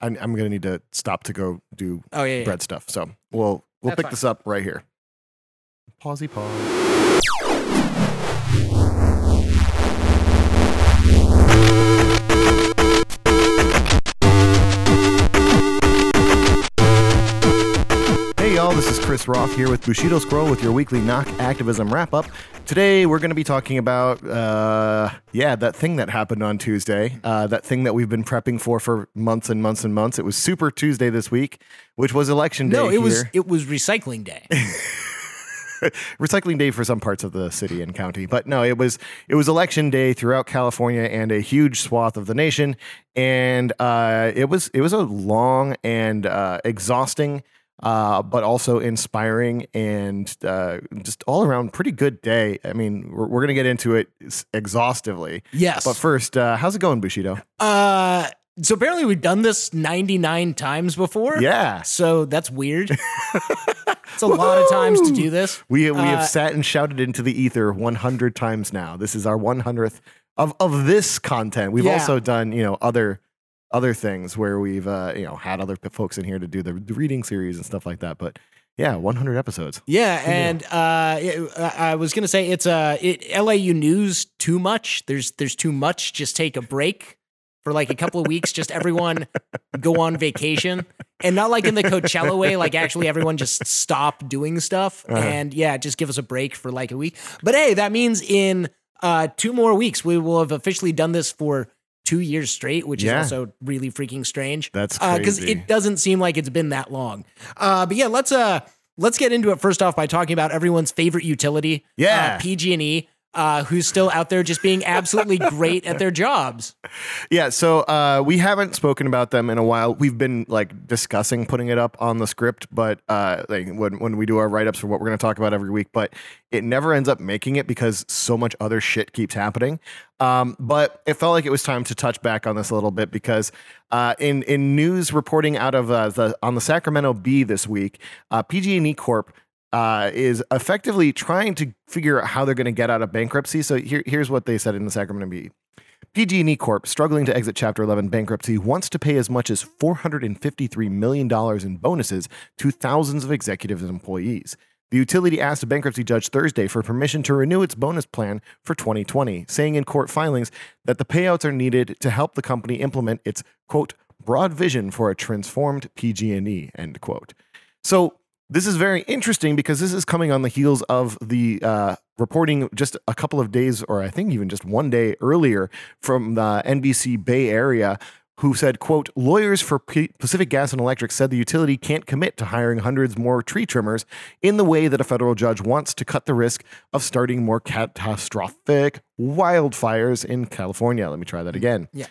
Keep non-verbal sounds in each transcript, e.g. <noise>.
I, I'm gonna need to stop to go do Oh yeah, yeah. bread stuff. So we'll we'll That's pick fine. this up right here. Pausey pause. Roth here with Bushido Scroll with your weekly knock activism wrap up. Today we're going to be talking about, uh, yeah, that thing that happened on Tuesday, uh, that thing that we've been prepping for for months and months and months. It was Super Tuesday this week, which was election day. No, it was it was recycling day. <laughs> recycling day for some parts of the city and county but no it was it was election day throughout california and a huge swath of the nation and uh, it was it was a long and uh, exhausting uh, but also inspiring and uh, just all around pretty good day i mean we're, we're gonna get into it exhaustively Yes. but first uh, how's it going bushido uh, so apparently we've done this 99 times before. yeah So that's weird. <laughs> it's a lot of times to do this. We we Uh, have sat and shouted into the ether 100 times now. This is our 100th of of this content. We've Yeah. also done you know other other things where we've uh, you know had other folks in here to do the, the reading series and stuff like that. But yeah, 100 episodes. Yeah, and uh, it- I was gonna say it's uh, it, LAU news too much. There's there's too much. Just take a break for like a couple of weeks. Just everyone go on vacation, and not like in the Coachella way. Like actually, everyone just stop doing stuff, Uh-huh. and yeah, just give us a break for like a week. But hey, that means in uh, two more weeks we will have officially done this for two years straight, which Yeah. is also really freaking strange That's because. Uh, it doesn't seem like it's been that long. Uh, but yeah, let's uh let's get into it first off by talking about everyone's favorite utility, Yeah. uh, PG&E, uh, who's still out there just being absolutely great at their jobs. Yeah, so uh, we haven't spoken about them in a while. We've been like discussing putting it up on the script, but uh, like when when we do our write ups for what we're going to talk about every week, but it never ends up making it because so much other shit keeps happening. Um, but it felt like it was time to touch back on this a little bit because uh, in in news reporting out of uh, the on the Sacramento Bee this week, uh, PG&E Corp uh, is effectively trying to figure out how they're going to get out of bankruptcy. So here, here's what they said in the Sacramento Bee. PG&E Corp, struggling to exit Chapter 11 bankruptcy, wants to pay as much as $453 million in bonuses to thousands of executives and employees. The utility asked a bankruptcy judge Thursday for permission to renew its bonus plan for 2020, saying in court filings that the payouts are needed to help the company implement its, quote, broad vision for a transformed PG&E, end quote. So this is very interesting because this is coming on the heels of the uh, reporting just a couple of days, or I think even just one day earlier, from the NBC Bay Area, who said, "quote Lawyers for Pacific Gas and Electric said the utility can't commit to hiring hundreds more tree trimmers in the way that a federal judge wants to cut the risk of starting more catastrophic wildfires in California." Let me try that again. Yeah.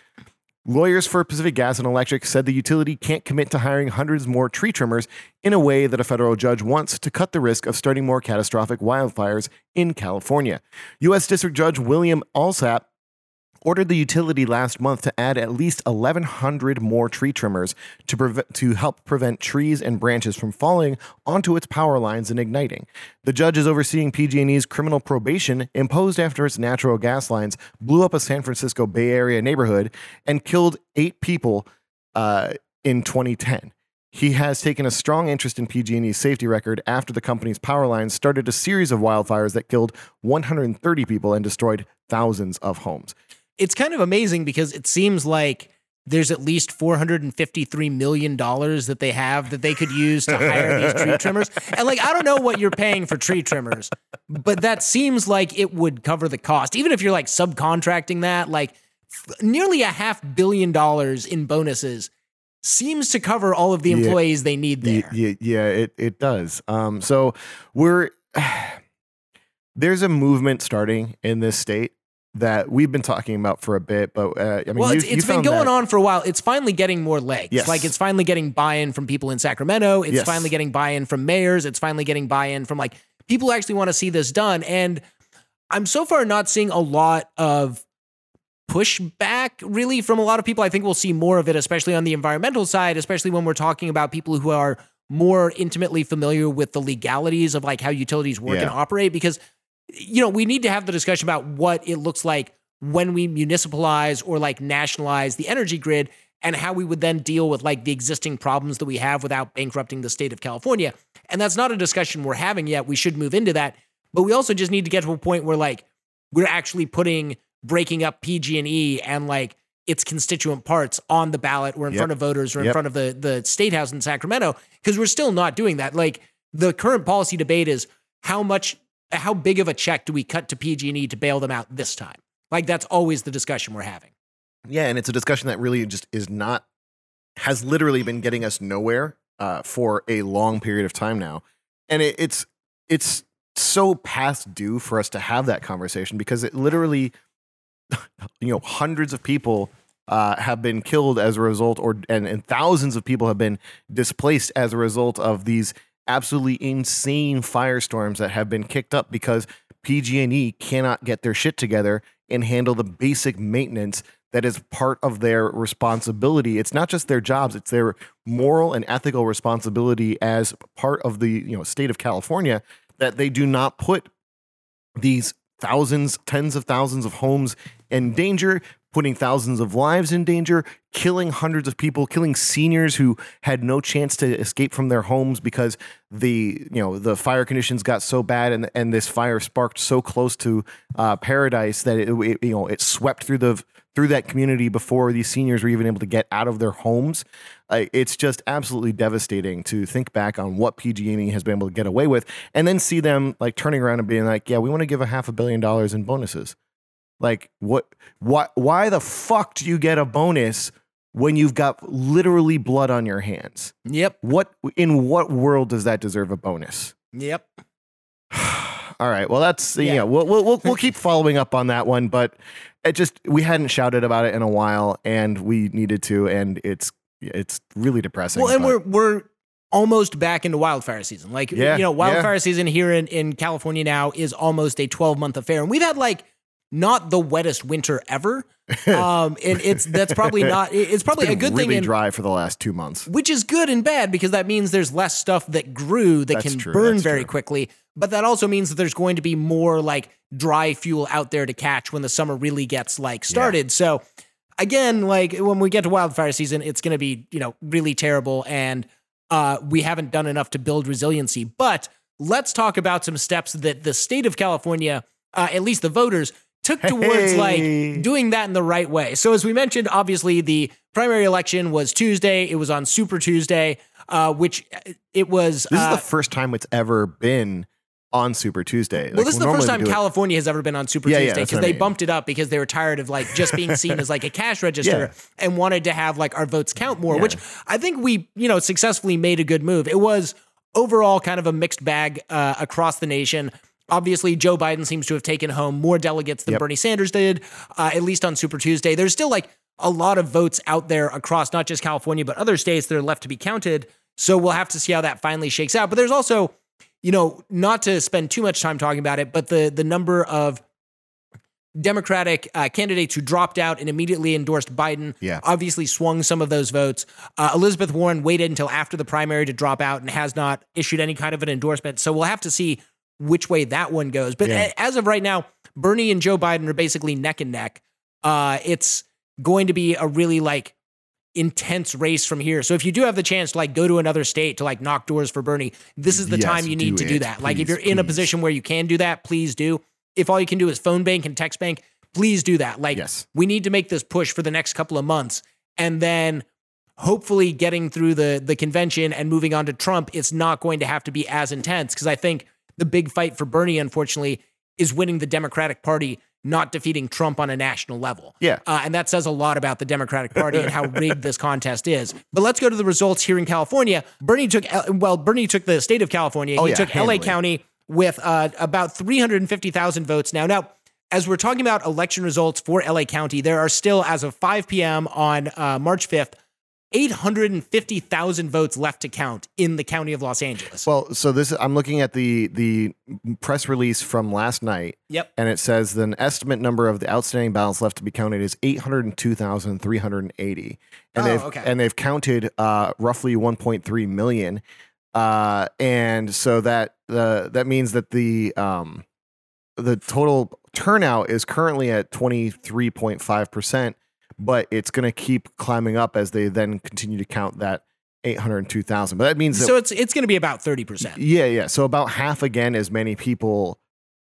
Lawyers for Pacific Gas and Electric said the utility can't commit to hiring hundreds more tree trimmers in a way that a federal judge wants to cut the risk of starting more catastrophic wildfires in California. U.S. District Judge William Alsup ordered the utility last month to add at least 1,100 more tree trimmers to, preve- to help prevent trees and branches from falling onto its power lines and igniting. The judge is overseeing PG&E's criminal probation imposed after its natural gas lines blew up a San Francisco Bay Area neighborhood and killed eight people uh, in 2010. He has taken a strong interest in PG&E's safety record after the company's power lines started a series of wildfires that killed 130 people and destroyed thousands of homes. It's kind of amazing because it seems like there's at least $453 million that they have that they could use to hire these tree <laughs> trimmers. And like, I don't know what you're paying for tree trimmers, but that seems like it would cover the cost. Even if you're like subcontracting that, like nearly a half billion dollars in bonuses seems to cover all of the Yeah. employees they need there. ye- Yeah, it, it does. Um, so we're <sighs> there's a movement starting in this state that we've been talking about for a bit, but uh, I mean, well, you, it's, it's been going that- on for a while. It's finally getting more legs. Yes. Like it's finally getting buy-in from people in Sacramento. It's Yes. finally getting buy-in from mayors. It's finally getting buy-in from like people who actually want to see this done. And I'm so far not seeing a lot of pushback really from a lot of people. I think we'll see more of it, especially on the environmental side, especially when we're talking about people who are more intimately familiar with the legalities of like how utilities work and operate. Because, you know, we need to have the discussion about what it looks like when we municipalize or like nationalize the energy grid. and how we would then deal with like the existing problems that we have without bankrupting the state of California. And that's not a discussion we're having yet. We should move into that, but we also just need to get to a point where like we're actually putting breaking up PG&E and like its constituent parts on the ballot or in Yep. front of voters or in Yep. front of the the state house in Sacramento because we're still not doing that. Like the current policy debate is how much how big of a check do we cut to PG&E to bail them out this time? Like that's always the discussion we're having. Yeah, and it's a discussion that really just is not has literally been getting us nowhere uh, for a long period of time now, and it, it's it's so past due for us to have that conversation because it literally, <laughs> you know, hundreds of people uh, have been killed as a result, or and, and thousands of people have been displaced as a result of these absolutely insane firestorms that have been kicked up because PG&E cannot get their shit together and handle the basic maintenance that is part of their responsibility. It's not just their jobs, it's their moral and ethical responsibility as part of the, you know, state of California that they do not put these thousands, tens of thousands of homes in danger, putting thousands of lives in danger, killing hundreds of people, killing seniors who had no chance to escape from their homes because the you know the fire conditions got so bad and and this fire sparked so close to uh, paradise that it, it you know it swept through the through that community before these seniors were even able to get out of their homes. Uh, it's just absolutely devastating to think back on what PG&E has been able to get away with, and then see them like turning around and being like, "Yeah, we want to give a half a billion dollars in bonuses." Like, what? Why? Why the fuck do you get a bonus when you've got literally blood on your hands? Yep. What in what world does that deserve a bonus? Yep. <sighs> All right. Well, that's yeah. Yeah. we'll, we'll we'll we'll <laughs> keep following up on that one, but it just we hadn't shouted about it in a while, and we needed to, and it's it's really depressing. Well, and but- we're we're almost back into wildfire season. Like Yeah, you know, yeah. wildfire season here in in California now is almost a 12 month affair, and we've had like not the wettest winter ever. <laughs> um, and it's that's probably not. It's probably a good really thing. In, dry for the last two months. which is good and bad because that means there's less stuff that grew that That's can true, burn very true. quickly. But that also means that there's going to be more like dry fuel out there to catch when the summer really gets like started. So again, like when we get to wildfire season, it's going to be, you know, really terrible and uh, we haven't done enough to build resiliency. But let's talk about some steps that the state of California, uh, at least the voters, took towards Hey. like doing that in the right way. So as we mentioned, obviously the primary election was Tuesday. It was on Super Tuesday, uh, which uh, it was. This uh, is the first time it's ever been on Super Tuesday. well, this is the first time California. California has ever been on Super Yeah, yeah, Tuesday because I they mean. bumped it up because they were tired of like just being seen as like a cash register and wanted to have like our votes count more, Yeah. which I think we, you know, successfully made a good move. It was overall kind of a mixed bag uh, across the nation. Obviously, Joe Biden seems to have taken home more delegates than Yep. Bernie Sanders did, uh, at least on Super Tuesday. There's still like a lot of votes out there across not just California, but other states that are left to be counted. So we'll have to see how that finally shakes out. But there's also, you know, not to spend too much time talking about it, but the the number of Democratic uh, candidates who dropped out and immediately endorsed Biden Yeah. obviously swung some of those votes. Uh, Elizabeth Warren waited until after the primary to drop out and has not issued any kind of an endorsement. So we'll have to see which way that one goes. But Yeah. as of right now, Bernie and Joe Biden are basically neck and neck. Uh, it's going to be a really like intense race from here. So if you do have the chance to like go to another state to like knock doors for Bernie, this is the Yes, time you need do to do it. that. like if you're in a position where you can do that, please do. If all you can do is phone bank and text bank, please do that. Like Yes. we need to make this push for the next couple of months and then hopefully getting through the the convention and moving on to Trump, it's not going to have to be as intense because I think the big fight for Bernie unfortunately is winning the Democratic Party, not defeating Trump on a national level. Yeah. Uh, and that says a lot about the Democratic Party and how <laughs> rigged this contest is. But let's go to the results here in California. Bernie took, well, Bernie took the state of California. Oh, he yeah, took LA. County with uh, about 350,000 votes now. Now, as we're talking about election results for LA County, there are still, as of 5 p.m. on uh, March 5th, 850,000 votes left to count in the county of Los Angeles. Well, so this I'm looking at the the press release from last night, yep. and it says the estimate number of the outstanding ballots left to be counted is eight hundred two thousand three hundred eighty, and Oh, they've okay. and they've counted uh, roughly one point three million, uh, and so that the that means that the um the total turnout is currently at twenty three point five percent. But it's going to keep climbing up as they then continue to count that 802,000. But that means that So it's it's going to be about 30%. yeah, yeah. So about half again as many people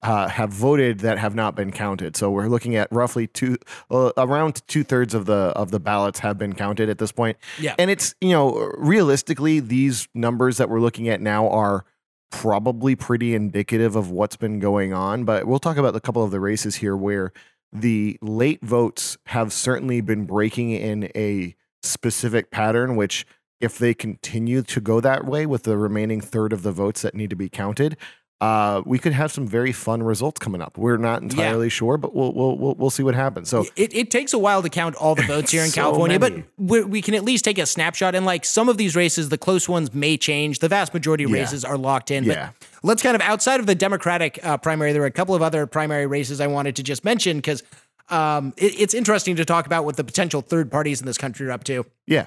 uh, have voted that have not been counted. So we're looking at roughly two, uh, around two thirds of the of the ballots have been counted at this point. Yeah. and it's you know realistically these numbers that we're looking at now are probably pretty indicative of what's been going on. But we'll talk about a couple of the races here where the late votes have certainly been breaking in a specific pattern, which if they continue to go that way with the remaining third of the votes that need to be counted, uh, we could have some very fun results coming up. We're not entirely sure, but we'll, we'll we'll we'll see what happens. So It, it takes a while to count all the votes here in <laughs> So California, many. but we we can at least take a snapshot. And like some of these races, the close ones may change. The vast majority of Yeah. races are locked in. Yeah. But let's kind of outside of the Democratic uh, primary, there are a couple of other primary races I wanted to just mention because um, it, it's interesting to talk about what the potential third parties in this country are up to. yeah,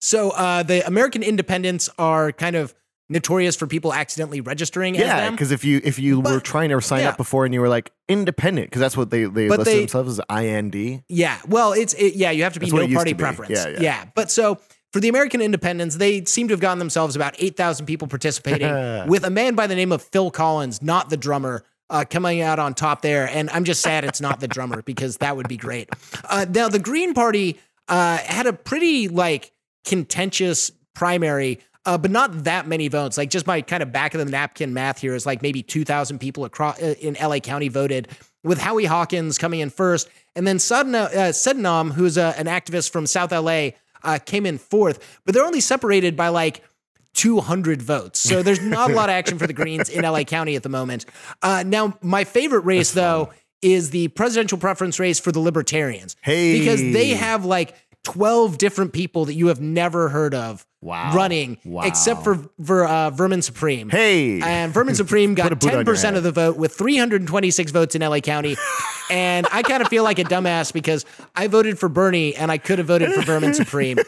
So uh, the American independents are kind of notorious for people accidentally registering yeah. Because if you if you were trying to sign yeah. up before and you were like independent, because that's what they they But listed they- themselves as IND. Yeah. Well, it's it, yeah. You have to be That's no party be. preference. Yeah, yeah. But so for the American independents, they seem to have gotten themselves about eight thousand people participating, <laughs> with a man by the name of Phil Collins, not the drummer. Uh, coming out on top there, and I'm just sad it's not the drummer because that would be great. Uh, now the Green Party uh, had a pretty like contentious primary, uh, but not that many votes. Like just my kind of back of the napkin math here is like maybe 2,000 people across uh, in LA County voted, with Howie Hawkins coming in first, and then Sudden, uh, Sedinam, who's a, an activist from South LA, uh, came in fourth. But they're only separated by like 200 votes. So there's not a lot of action for the Greens in LA County at the moment. Uh, now, my favorite race, though, is the presidential preference race for the Libertarians. Hey. Because they have like 12 different people that you have never heard of Wow. running, Wow. except for, for uh, Vermin Supreme. Hey, And Vermin <laughs> Supreme got Put a boot on your 10% of the vote with 326 votes in LA County. <laughs> and I kind of feel like a dumbass because I voted for Bernie and I could have voted for Vermin Supreme. <laughs>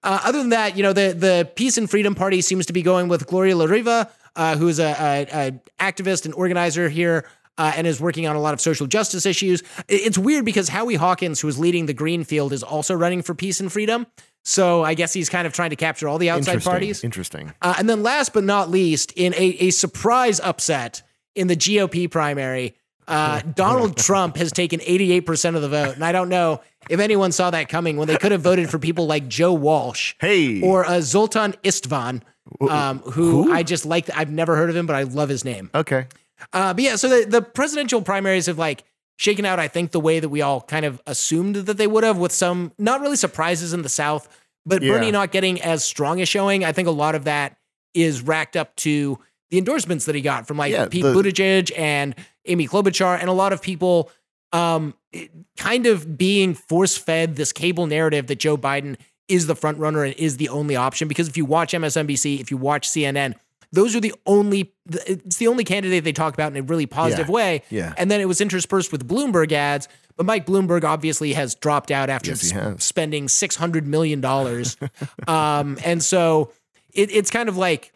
Uh, other than that, you know, the, the Peace and Freedom Party seems to be going with Gloria La Riva, uh, who's a, a, a activist and organizer here. Uh, and is working on a lot of social justice issues. It's weird because Howie Hawkins, who is leading the Green Field, is also running for peace and freedom. So I guess he's kind of trying to capture all the outside interesting. parties. Interesting. Uh, and then last but not least, in a, a surprise upset in the GOP primary, uh, <laughs> Donald Trump has taken 88% of the vote. And I don't know if anyone saw that coming when they could have voted for people like Joe Walsh Hey, or uh, Zoltan Istvan, um, who, I just like. I've never heard of him, but I love his name. okay. Uh, but yeah, so the, the presidential primaries have like shaken out, I think, the way that we all kind of assumed that they would have, with some not really surprises in the South, but Yeah. Bernie not getting as strong a showing. I think a lot of that is racked up to the endorsements that he got from like Yeah, Pete the- Buttigieg and Amy Klobuchar, and a lot of people um, kind of being force fed this cable narrative that Joe Biden is the front runner and is the only option. Because if you watch MSNBC, if you watch CNN, those are the only it's the only candidate they talk about in a really positive Yeah. way. Yeah. And then it was interspersed with Bloomberg ads. But Mike Bloomberg obviously has dropped out after Yes, he s- has. spending six hundred million dollars. <laughs> um, and so it, it's kind of like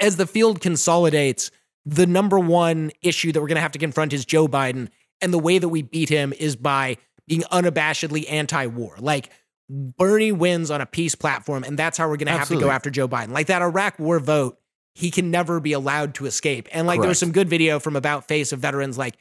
as the field consolidates, the number one issue that we're going to have to confront is Joe Biden, and the way that we beat him is by being unabashedly anti-war. Like Bernie wins on a peace platform, and that's how we're going to have to go after Joe Biden. Like that Iraq War vote, he can never be allowed to escape. And like there was some good video from About Face of veterans, like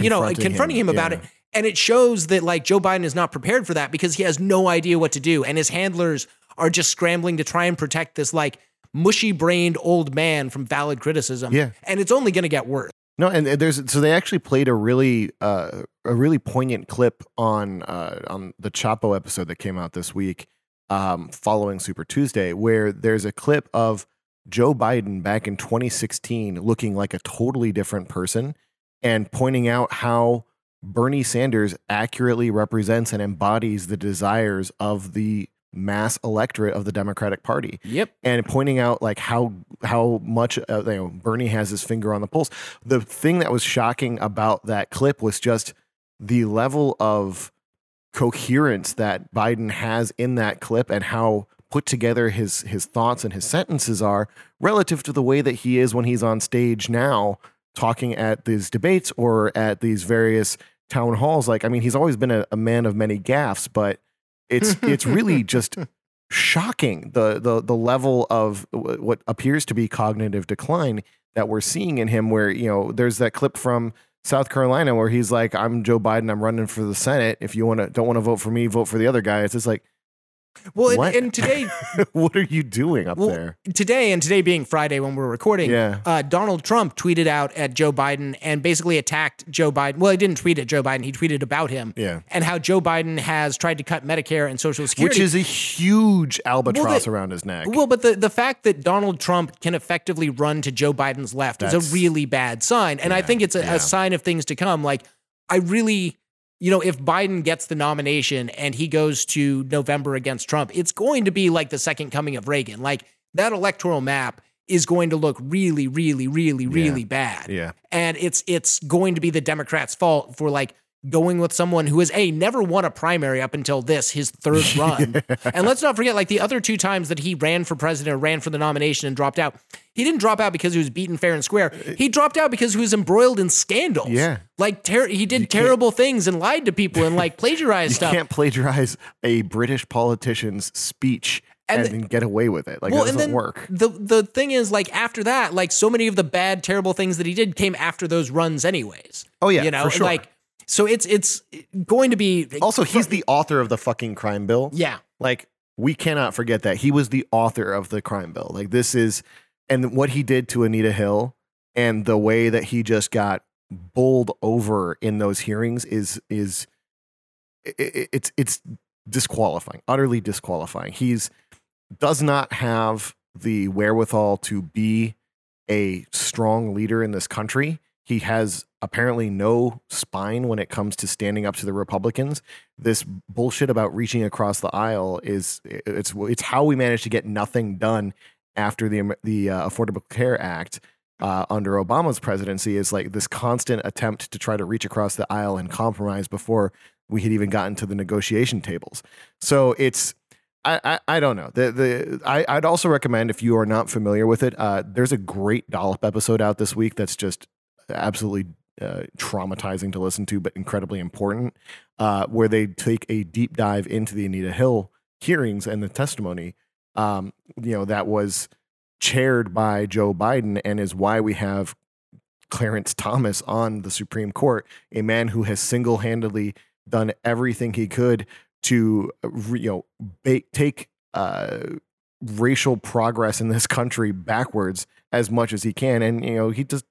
you know, Confronting confronting him, him, about yeah. it. And it shows that like Joe Biden is not prepared for that because he has no idea what to do. And his handlers are just scrambling to try and protect this like mushy brained old man from valid criticism. Yeah. And it's only going to get worse. No, and there's so they actually played a really uh, a really poignant clip on uh, on the Chapo episode that came out this week, um, following Super Tuesday, where there's a clip of Joe Biden back in 2016 looking like a totally different person, and pointing out how Bernie Sanders accurately represents and embodies the desires of the mass electorate of the Democratic Party Yep. and pointing out like how how much uh, you know Bernie has his finger on the pulse. The thing that was shocking about that clip was just the level of coherence that Biden has in that clip and how put together his his thoughts and his sentences are relative to the way that he is when he's on stage now talking at these debates or at these various town halls. Like, I mean, he's always been a, a man of many gaffes, but it's <laughs> it's really just shocking the the the level of w- what appears to be cognitive decline that we're seeing in him. Where you know, there's that clip from South Carolina where he's like, "I'm Joe Biden. I'm running for the Senate. If you want to, don't want to vote for me, vote for the other guy." It's just like, Well, and, and today, <laughs> what are you doing up well, there? today, and today being Friday when we're recording, Yeah. uh, Donald Trump tweeted out at Joe Biden and basically attacked Joe Biden. Well, he didn't tweet at Joe Biden; he tweeted about him. Yeah. and how Joe Biden has tried to cut Medicare and Social Security, Which is a huge albatross the- around his neck. Well, but the, the fact that Donald Trump can effectively run to Joe Biden's left is a really bad sign. And I think it's a, yeah. a sign of things to come. Like, I really, you know, if Biden gets the nomination and he goes to November against Trump, it's going to be like the second coming of Reagan. Like, that electoral map is going to look really, really, really, really bad. yeah. And it's it's going to be the Democrats' fault for like going with someone who has a never won a primary up until this his third <laughs> run. And let's not forget, like the other two times that he ran for president or ran for the nomination and dropped out, he didn't drop out because he was beaten fair and square. Uh, he dropped out because he was embroiled in scandals. Yeah. like ter- he did terrible things and lied to people and like plagiarized stuff. <laughs> You stuff. can't plagiarize a British politician's speech And and, the- get away with it. Like well, it doesn't work. the the thing is, like after that, like so many of the bad, terrible things that he did came after those runs, anyways. Oh yeah, you know, sure. like so it's it's going to be also, he's the author of the fucking crime bill. yeah. Like we cannot forget that he was the author of the crime bill. Like this is, and what he did to Anita Hill, and the way that he just got bowled over in those hearings is is i- i- it's it's disqualifying, utterly disqualifying. He's does not have the wherewithal to be a strong leader in this country. He has apparently no spine when it comes to standing up to the Republicans. This bullshit about reaching across the aisle is it's it's how we managed to get nothing done after the the uh, Affordable Care Act uh, under Obama's presidency is like this constant attempt to try to reach across the aisle and compromise before we had even gotten to the negotiation tables. So it's I, I, I don't know. The the I, I'd also recommend if you are not familiar with it, uh, there's a great dollop episode out this week that's just absolutely uh, traumatizing to listen to, but incredibly important. Uh, where they take a deep dive into the Anita Hill hearings and the testimony. Um, you know that was chaired by Joe Biden and is why we have Clarence Thomas on the Supreme Court, a man who has single handedly done everything he could to uh, you know ba- take uh, racial progress in this country backwards as much as he can, and you know he just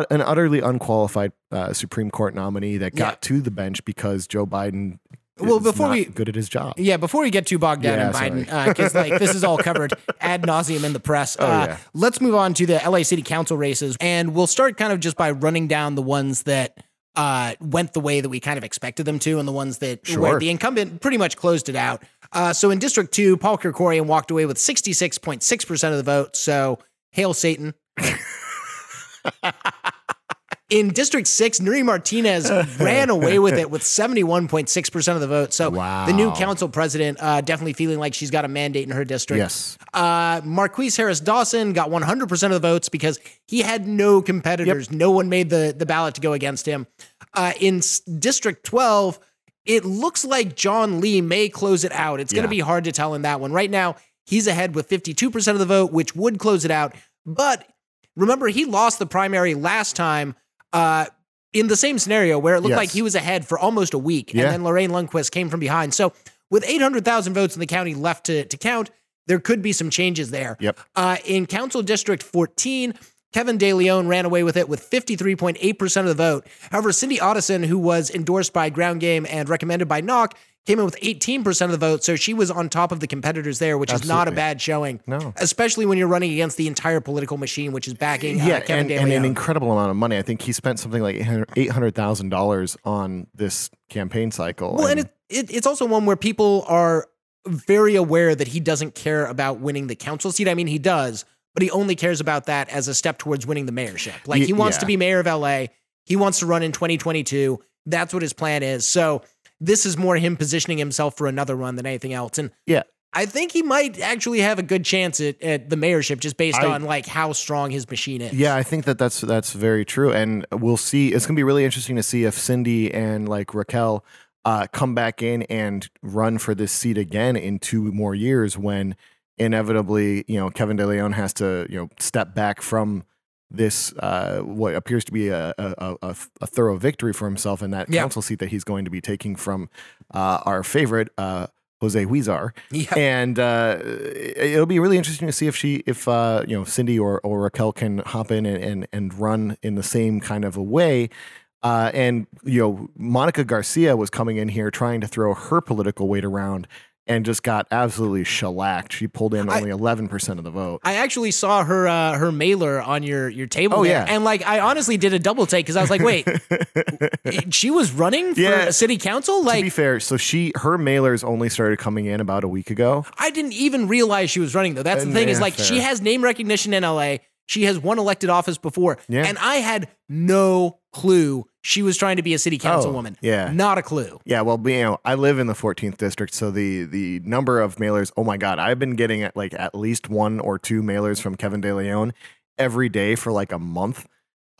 uh, an utterly unqualified uh, Supreme Court nominee that got to the bench because Joe Biden. Well, before we- good at his job. Yeah, before we get too bogged down Yeah, in. Biden, because like this is all <laughs> covered ad nauseum in the press. Oh, uh, yeah. Let's move on to the LA City Council races, and we'll start kind of just by running down the ones that uh, went the way that we kind of expected them to, and the ones that where the incumbent pretty much closed it out. Uh, so in District Two, Paul Krikorian walked away with sixty six point six percent of the vote. So hail Satan. <laughs> In District 6, Nury Martinez ran away with it with 71.6% of the vote. So the new council president uh, definitely feeling like she's got a mandate in her district. Yes. Uh, Marqueece Harris Dawson got 100% of the votes because he had no competitors. No one made the, the ballot to go against him. Uh, in District 12, it looks like John Lee may close it out. It's going to be hard to tell in that one. Right now, he's ahead with 52% of the vote, which would close it out. But remember, he lost the primary last time uh, in the same scenario where it looked Yes. like he was ahead for almost a week. Yeah. And then Lorraine Lundquist came from behind. So with 800,000 votes in the county left to, to count, there could be some changes there. Yep. Uh, in Council District 14, Kevin De Leon ran away with it with 53.8% of the vote. However, Cyndi Otteson, who was endorsed by Ground Game and recommended by Knock, came in with 18% of the vote. So she was on top of the competitors there, which is not a bad showing. No. Especially when you're running against the entire political machine, which is backing uh, yeah, Kevin and, and an incredible amount of money. I think he spent something like eight hundred thousand dollars on this campaign cycle. Well, and it, it, it's also one where people are very aware that he doesn't care about winning the council seat. I mean, he does, but he only cares about that as a step towards winning the mayorship. Like he wants yeah. to be mayor of LA. He wants to run in 2022. That's what his plan is. So this is more him positioning himself for another run than anything else. And yeah, I think he might actually have a good chance at, at the mayorship just based I- on like how strong his machine is. Yeah, I think that that's that's very true, and we'll see. It's gonna be really interesting to see if Cyndi and like Raquel uh, come back in and run for this seat again in two more years when inevitably you know Kevin De Leon has to you know step back from this uh, what appears to be a, a, a, a thorough victory for himself in that Yeah. council seat that he's going to be taking from uh, our favorite uh, Jose Huizar Yeah. and uh, it'll be really interesting to see if she, if uh, you know, Cyndi or, or Raquel can hop in and, and and run in the same kind of a way. Uh, and you know, Monica Garcia was coming in here trying to throw her political weight around, and just got absolutely shellacked. She pulled in only eleven percent of the vote. I actually saw her uh, her mailer on your your table. Oh, there, yeah. and like I honestly did a double take because I was like, wait, <laughs> she was running for Yeah. city council. Like, to be fair, so she her mailers only started coming in about a week ago. I didn't even realize she was running though. That's the thing is yeah, like she has name recognition in LA. She has won elected office before, Yeah. and I had no clue she was trying to be a city oh, councilwoman. yeah. not a clue. Yeah, well, you know, I live in the 14th district, so the the number of mailers. Oh my God, I've been getting at like at least one or two mailers from Kevin De Leon every day for like a month.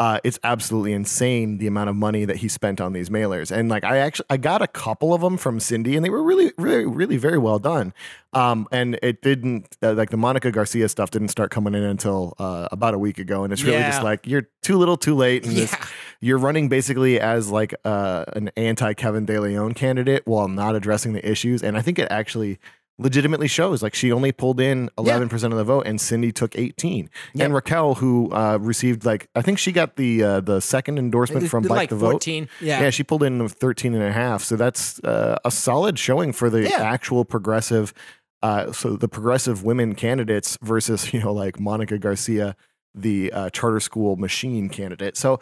Uh, it's absolutely insane the amount of money that he spent on these mailers, and like I actually I got a couple of them from Cyndi, and they were really, really, really very well done. Um, and it didn't uh, like the Monica Garcia stuff didn't start coming in until uh, about a week ago, and it's really Yeah. just like you're too little, too late, and this you're running basically as like uh, an anti Kevin De Leon candidate while not addressing the issues. And I think it actually legitimately shows like she only pulled in 11% of the vote and Cyndi took 18. Yeah. And Raquel, who uh, received like, I think she got the uh, the second endorsement from Bike like the Vote. fourteen. Yeah. Yeah, she pulled in 13 and a half. So that's uh, a solid showing for the Yeah. actual progressive. Uh, so the progressive women candidates versus, <laughs> you know, like Monica Garcia, the uh, charter school machine candidate. So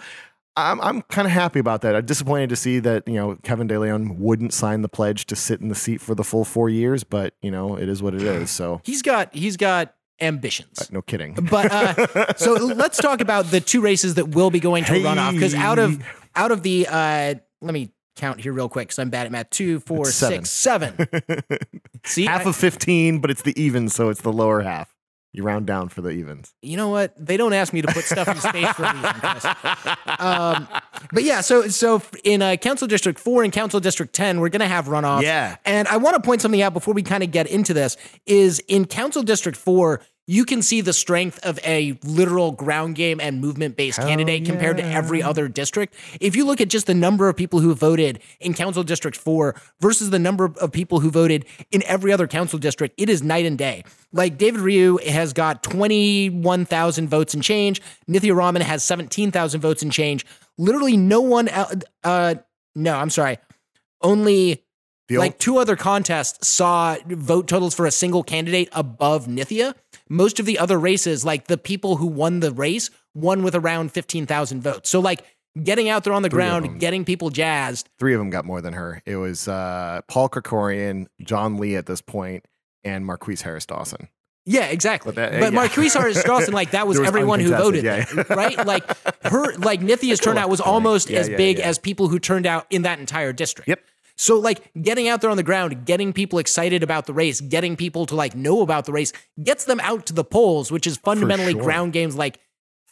I'm, I'm kind of happy about that. I'm disappointed to see that, you know, Kevin De Leon wouldn't sign the pledge to sit in the seat for the full four years, but, you know, it is what it is. So <gasps> He's got he's got ambitions. no kidding. But uh, so <laughs> let's talk about the two races that will be going to a runoff because out of out of the uh, let me count here real quick because I'm bad at math. Two, four, seven. six, seven. <laughs> See, half I- of 15, but it's the even, so it's the lower half. You round down for the evens. you know what? They don't ask me to put stuff in space for a reason. Chris. <laughs> Um, but yeah, so so in uh, Council District Four and Council District Ten, we're gonna have runoffs. Yeah. and I want to point something out before we kind of get into this. Is in Council District Four. You can see the strength of a literal ground game and movement based candidate compared to every other district. If you look at just the number of people who voted in Council District 4 versus the number of people who voted in every other council district, it is night and day. Like David Ryu has got 21,000 votes and change. Nithya Raman has 17,000 votes and change. Literally no one, uh, no, I'm sorry. Only like two other contests saw vote totals for a single candidate above Nithya. Most of the other races, like the people who won the race, won with around 15,000 votes. So, like, getting out there on the Three ground, getting people jazzed. three of them got more than her. It was uh, Paul Krikorian, John Lee at this point, and Marqueece Harris Dawson. Yeah, exactly. But But, that- uh, yeah. Marqueece <laughs> Harris Dawson, like that was, was everyone who voted, uncontested, <laughs> there, right? Like her, like Nithya's turnout was almost Yeah, as yeah, big yeah. as people who turned out in that entire district. Yep. So like getting out there on the ground, getting people excited about the race, getting people to like know about the race, gets them out to the polls, which is fundamentally sure. ground games like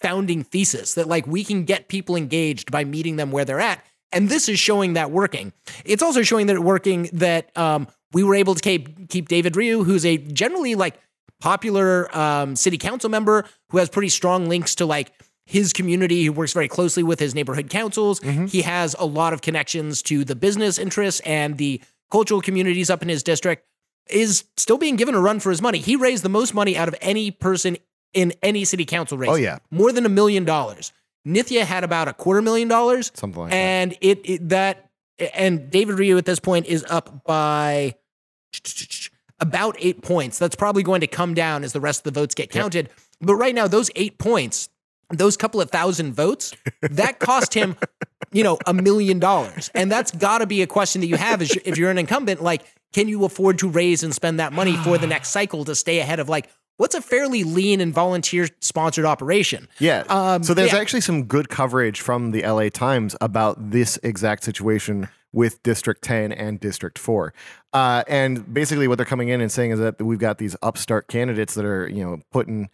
founding thesis that like we can get people engaged by meeting them where they're at. And this is showing that working. It's also showing that working that um, we were able to keep keep David Ryu, who's a generally like popular um, city council member who has pretty strong links to like his community. He works very closely with his neighborhood councils. Mm-hmm. He has a lot of connections to the business interests and the cultural communities up in his district. Is still being given a run for his money. He raised the most money out of any person in any city council race. Oh, yeah. more than a million dollars. Nithya had about a quarter million dollars, Something like that. and it, it that and David Ryu at this point is up by about eight points. That's probably going to come down as the rest of the votes get counted. But right now, those eight points, those couple of thousand votes, that cost him, you know, a million dollars. And that's got to be a question that you have is if you're an incumbent, like, can you afford to raise and spend that money for the <sighs> next cycle to stay ahead of like what's a fairly lean and volunteer sponsored operation? Yeah. Um, so there's yeah. actually some good coverage from the LA Times about this exact situation with District 10 and District 4. Uh, and basically, what they're coming in and saying is that we've got these upstart candidates that are, you know, putting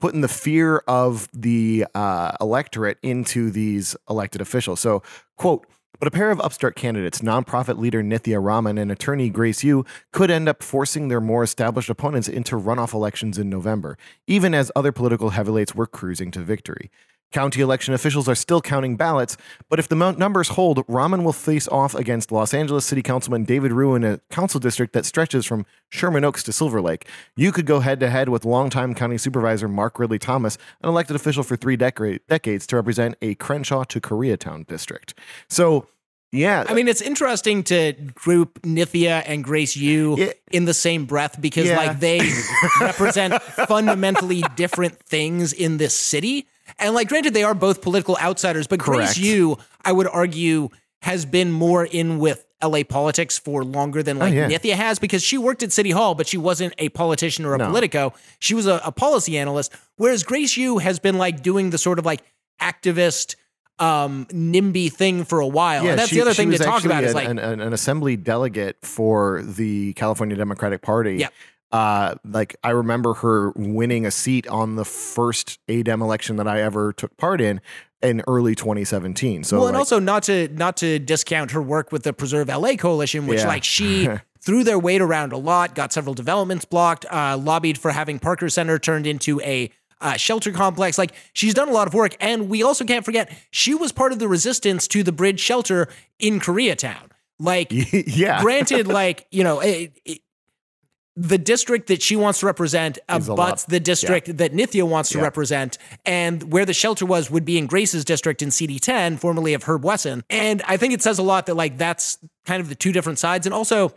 putting the fear of the uh, electorate into these elected officials. So, quote. But a pair of upstart candidates, nonprofit leader Nithya Raman and attorney Grace Yoo, could end up forcing their more established opponents into runoff elections in November, even as other political heavyweights were cruising to victory. County election officials are still counting ballots, but if the numbers hold, Raman will face off against Los Angeles City Councilman David Ryu in a council district that stretches from Sherman Oaks to Silver Lake. Yoo could go head to head with longtime county supervisor Mark Ridley Thomas, an elected official for three dec- decades to represent a Crenshaw to Koreatown district. So, yeah. I mean, it's interesting to group Nithya and Grace Yoo Yeah. in the same breath because, Yeah. like, they <laughs> represent fundamentally different things in this city. And, like, granted, they are both political outsiders, but Correct. Grace Yoo, I would argue, has been more in with LA politics for longer than like Oh, yeah. Nithya has because she worked at City Hall, but she wasn't a politician or a No. politico. She was a, a policy analyst. Whereas Grace Yoo has been like doing the sort of like activist um NIMBY thing for a while. and that's she- the other thing to talk about is like an, an, an assembly delegate for the California Democratic Party. Yep. Uh, like I remember her winning a seat on the first ADEM election that I ever took part in in early 2017. So well, and like, also not to not to discount her work with the Preserve LA Coalition, which Yeah. like she <laughs> threw their weight around a lot, got several developments blocked, uh, lobbied for having Parker Center turned into a uh, shelter complex. Like she's done a lot of work, and we also can't forget she was part of the resistance to the bridge shelter in Koreatown. Like, <laughs> yeah. granted, <laughs> like you know. It, it, the district that she wants to represent abuts the district that Nithya wants to Yeah. represent, and where the shelter was would be in Grace's district in CD10, formerly of Herb Wesson. And I think it says a lot that like that's kind of the two different sides. And also,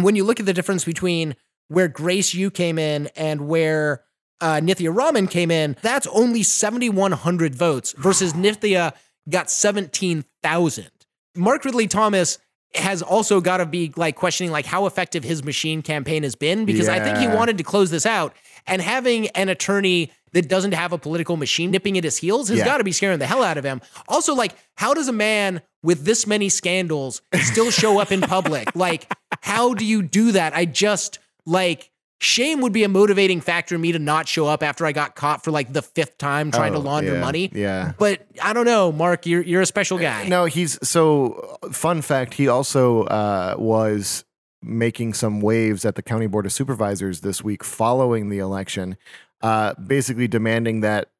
when you look at the difference between where Grace Yoo came in and where uh, Nithya Raman came in, that's only 7,100 votes versus Nithya got 17,000. Mark Ridley Thomas has also got to be like questioning like how effective his machine campaign has been because I think he wanted to close this out and having an attorney that doesn't have a political machine nipping at his heels has Yeah. got to be scaring the hell out of him. Also like how does a man with this many scandals still show up in public? <laughs> like how do you do that? I just like shame would be a motivating factor in me to not show up after I got caught for like the fifth time trying to Oh, launder yeah, money. Yeah. But I don't know, Mark, you're you're a special guy. No, he's so fun fact. He also uh, was making some waves at the county board of supervisors this week following the election, uh, basically demanding that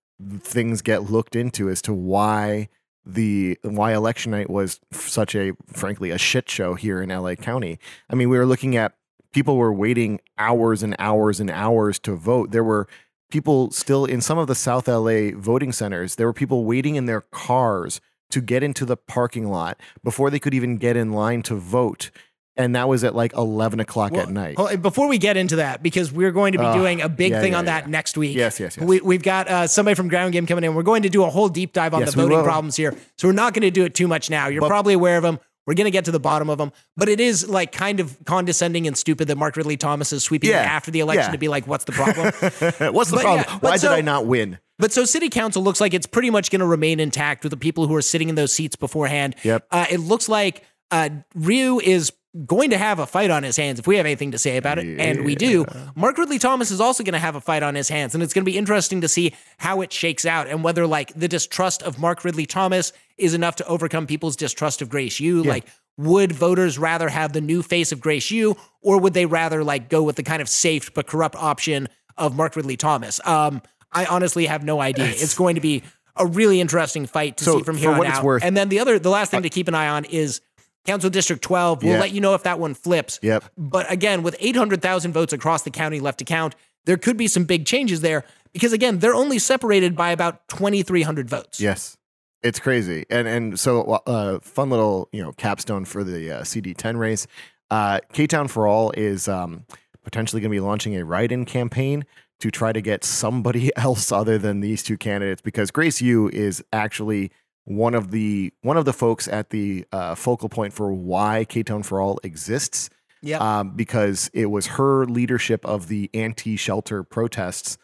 things get looked into as to why the why election night was such a frankly a shit show here in LA County. I mean, we were looking at people were waiting hours and hours and hours to vote. There were people still in some of the South LA voting centers. There were people waiting in their cars to get into the parking lot before they could even get in line to vote. And that was at like 11 o'clock at night. Before we get into that, because we're going to be Uh, doing a big yeah, thing yeah, on that next week. Yes, yes, yes. We, we've got uh, somebody from Ground Game coming in. We're going to do a whole deep dive on Yes, the voting problems here. So we're not going to do it too much now. You're But- probably aware of them. We're going to get to the bottom of them. But it is like kind of condescending and stupid that Mark Ridley Thomas is sweeping Yeah, after the election yeah. to be like, what's the problem? <laughs> What's the But problem? yeah, Why so- did I not win? But so city council looks like it's pretty much going to remain intact with the people who are sitting in those seats beforehand. Yep. Uh, it looks like uh, Ryu is going to have a fight on his hands if we have anything to say about it, and we do. Mark Ridley Thomas is also going to have a fight on his hands, and it's going to be interesting to see how it shakes out and whether like the distrust of Mark Ridley Thomas is enough to overcome people's distrust of Grace Yoo. Like, would voters rather have the new face of Grace Yoo, or would they rather like go with the kind of safe but corrupt option of Mark Ridley Thomas? Um, I honestly have no idea. It's going to be a really interesting fight to So, see from here on what it's out. worth- and then the other, the last thing to keep an eye on is Council District 12. We'll Yeah. let you know if that one flips. Yep. But again, with 800,000 votes across the county left to count, there could be some big changes there because again, they're only separated by about 2,300 votes. Yes. It's crazy. And and so uh fun little, you know, capstone for the uh, CD10 race. Uh K-Town for All is um potentially going to be launching a write-in campaign to try to get somebody <laughs> else other than these two candidates because Grace Yoo is actually one of the one of the folks at the uh, focal point for why K-Town for All exists Yep. um, because it was her leadership of the anti-shelter protests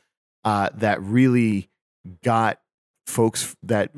uh, that really got folks that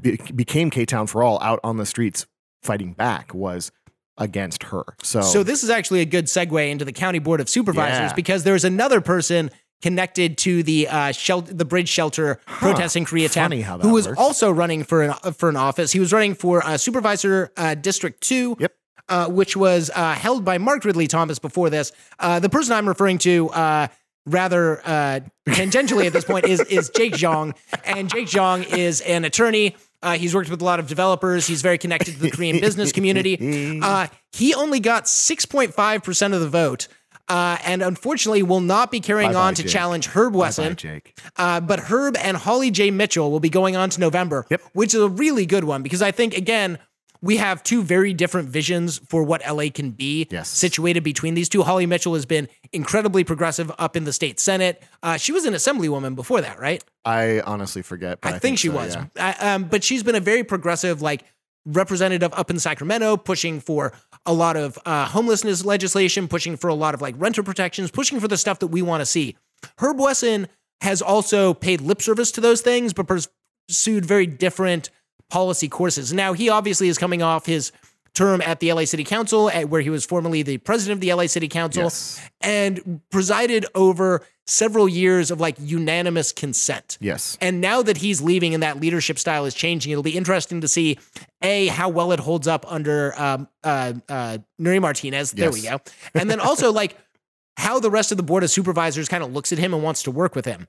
be- became K Town for All out on the streets fighting back was against her. So, So this is actually a good segue into the county board of supervisors Yeah. because there's another person connected to the uh, shel- the bridge shelter protesting Koreatown Funny how that who was works. also running for an for an office. He was running for uh, supervisor uh, district two. Yep. Uh, which was uh, held by Mark Ridley Thomas before this. Uh, the person I'm referring to, uh, rather uh, tangentially at this point, is is Jake Jeong, and Jake Jeong is an attorney. Uh, he's worked with a lot of developers. He's very connected to the Korean business community. <laughs> Uh, he only got 6.5% of the vote. Uh, and unfortunately, will not be carrying Bye-bye, on to Jake. challenge Herb Wesson. Uh, but Herb and Holly J. Mitchell will be going on to November, Yep. which is a really good one because I think, again, we have two very different visions for what LA can be Yes. situated between these two. Holly Mitchell has been incredibly progressive up in the state Senate. Uh, she was an assemblywoman before that, right? I honestly forget. But I, think, she so, was. yeah. I- um, but she's been a very progressive, like representative up in Sacramento, pushing for a lot of uh, homelessness legislation, pushing for a lot of like renter protections, pushing for the stuff that we want to see. Herb Wesson has also paid lip service to those things, but pursued very different policy courses. Now, he obviously is coming off his term at the LA City Council, at, where he was formerly the president of the LA City Council Yes. and presided over several years of like unanimous consent. Yes. And now that he's leaving and that leadership style is changing, it'll be interesting to see a how well it holds up under um, uh, uh, Nury Martinez. There we go. And then also <laughs> like how the rest of the board of supervisors kind of looks at him and wants to work with him.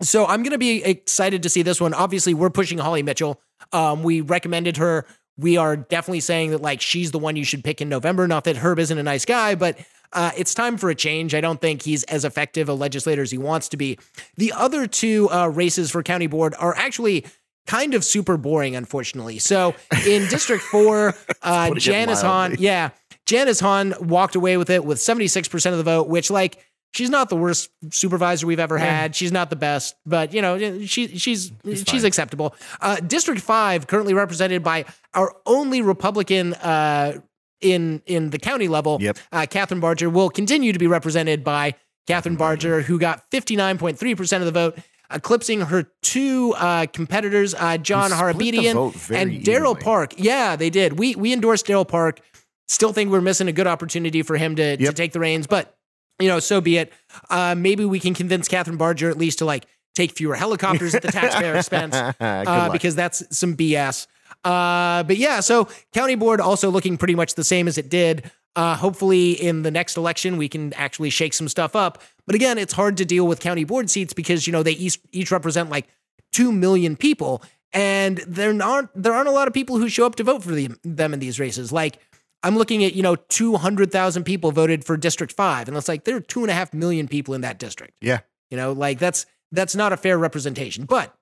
So I'm going to be excited to see this one. Obviously, we're pushing Holly Mitchell. Um, we recommended her. We are definitely saying that like she's the one you should pick in November. Not that Herb isn't a nice guy, but uh, it's time for a change. I don't think he's as effective a legislator as he wants to be. The other two uh, races for county board are actually kind of super boring, unfortunately. So in District Four, <laughs> uh, Janice Hahn, yeah, Janice Hahn walked away with it with 76% of the vote, which like she's not the worst supervisor we've ever had. She's not the best, but you know, she she's she's fine. acceptable. Uh, District 5 currently represented by our only Republican uh, in in the county level, Yep. uh, Kathryn Barger will continue to be represented by Kathryn Barger, who got 59.3% of the vote, eclipsing her two uh, competitors, uh, John Who split the Harabedian and Daryl. Park. Yeah, they did. We we endorsed Daryl Park. Still think we're missing a good opportunity for him to, to take the reins, but you know, so be it. Uh, maybe we can convince Kathryn Barger at least to like take fewer helicopters at the taxpayer expense <laughs> uh, because that's some BS. Uh, but yeah, so county board also looking pretty much the same as it did. Uh, hopefully, in the next election, we can actually shake some stuff up. But again, it's hard to deal with county board seats because you know they each each represent like two million people, and there aren't there aren't a lot of people who show up to vote for them them in these races. Like I'm looking at you know two hundred thousand people voted for District Five, and it's like there are two and a half million people in that district. yeah. You know, like that's that's not a fair representation. But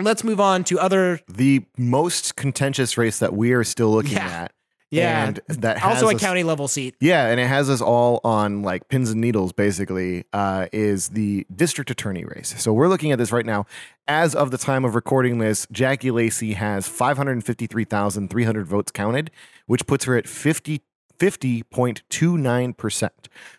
let's move on to other The most contentious race that we are still looking Yeah. at. Yeah. And that has also a us- county level seat. Yeah, and it has us all on like pins and needles, basically, uh, is the district attorney race. So we're looking at this right now. As of the time of recording this, Jackie Lacey has 553,300 votes counted, which puts her at 50, 50.29%.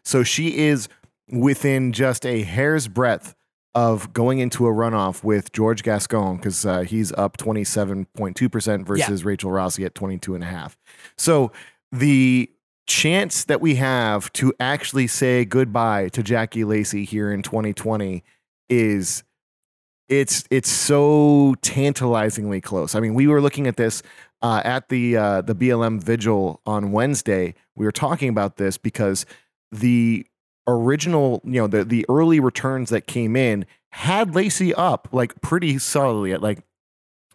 So she is within just a hair's breadth of going into a runoff with George Gascon because uh, he's up 27.2% versus Rachel Rossi at 22.5. So the chance that we have to actually say goodbye to Jackie Lacey here in 2020 is it's it's so tantalizingly close. I mean, we were looking at this uh, at the uh, the BLM vigil on Wednesday. We were talking about this because the original, you know, the the early returns that came in had Lacey up like pretty solidly at like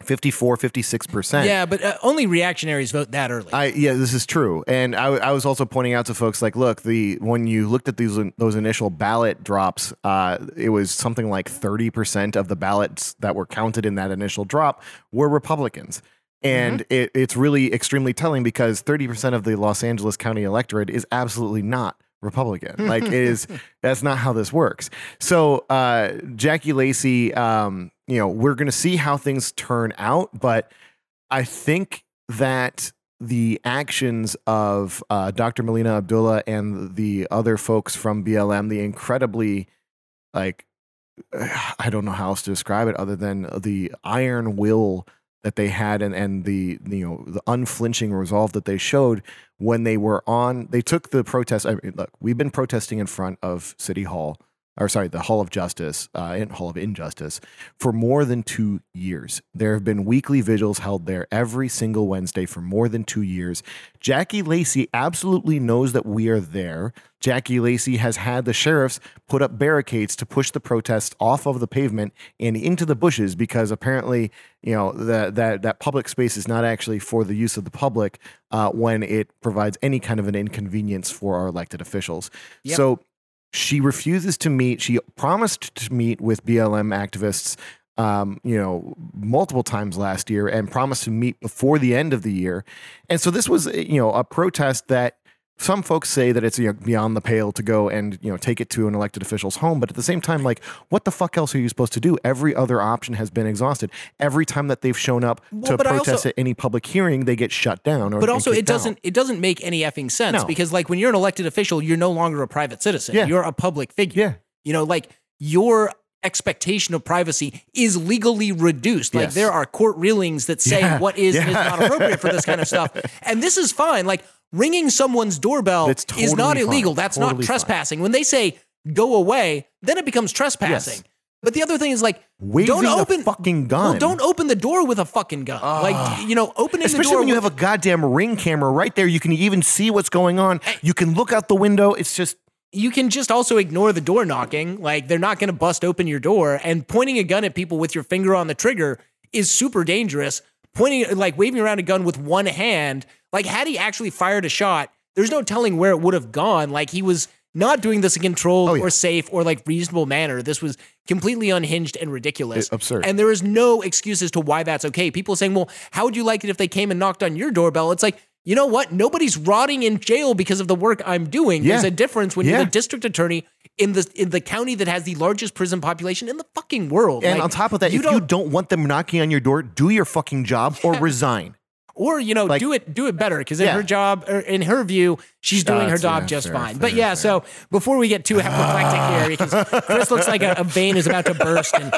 54, 56%. Yeah, but uh, only reactionaries vote that early. I yeah, this is true, and I, I was also pointing out to folks like, look, the when you looked at these those initial ballot drops, uh, it was something like thirty percent of the ballots that were counted in that initial drop were Republicans, and it, it's really extremely telling because thirty percent of the Los Angeles County electorate is absolutely not Republican. <laughs> Like it is that's not how this works. So uh, Jackie Lacey, um, you know, we're gonna see how things turn out, but I think that the actions of uh, Dr. Melina Abdullah and the other folks from BLM, the incredibly, like, <sighs> I don't know how else to describe it other than the iron will that they had and, and the you know the unflinching resolve that they showed when they were on they took the protest I mean, look we've been protesting in front of city hall or sorry the hall of justice uh, in hall of injustice for more than two years there have been weekly vigils held there every single wednesday for more than two years jackie lacey absolutely knows that we are there jackie lacey has had the sheriffs put up barricades to push the protests off of the pavement and into the bushes because apparently you know that that that public space is not actually for the use of the public uh, when it provides any kind of an inconvenience for our elected officials. Yep. So she refuses to meet. She promised to meet with BLM activists. Um, you know, multiple times last year, and promised to meet before the end of the year. And so this was, you know, a protest that some folks say that it's you know, beyond the pale to go and you know take it to an elected official's home but at the same time like what the fuck else are you supposed to do every other option has been exhausted every time that they've shown up Well, to protest also- at any public hearing they get shut down or But also, it doesn't it doesn't make any effing sense No. because like when you're an elected official, you're no longer a private citizen. Yeah. You're a public figure. Yeah. You know, like your expectation of privacy is legally reduced. Like Yes. there are court rulings that say Yeah. what is and is not appropriate for this kind of stuff. <laughs> And this is fine. Like ringing someone's doorbell That's is not totally fine. illegal. That's not Totally fine. trespassing. When they say go away, then it becomes trespassing. Yes. But the other thing is like Waving don't a open fucking gun. Well, don't open the door with a fucking gun. Ah. like you know, opening the Especially door when you with- have a goddamn ring camera right there, you can even see what's going on. Eh. You can look out the window. It's just you can just also ignore the door knocking. Like they're not going to bust open your door and pointing a gun at people with your finger on the trigger is super dangerous. Pointing like waving around a gun with one hand, like had he actually fired a shot, there's no telling where it would have gone. Like he was not doing this in controlled Oh, yeah. or safe or like reasonable manner. This was completely unhinged and ridiculous. It- absurd. And there is no excuse as to why that's okay. People saying, "Well, how would you like it if they came and knocked on your doorbell?" It's like, you know what? Nobody's rotting in jail because of the work I'm doing. There's a difference when you're the district attorney in the in the county that has the largest prison population in the fucking world. and Like, on top of that, if you don't want them knocking on your door, do your fucking job or <laughs> resign. Or you know, like- do it do it better because in Yeah. her job, or in her view, she's doing her job fair, just fair, fine. fair, but yeah, so before we get too apoplectic here, <laughs> because Chris looks like a, a vein is about to burst, and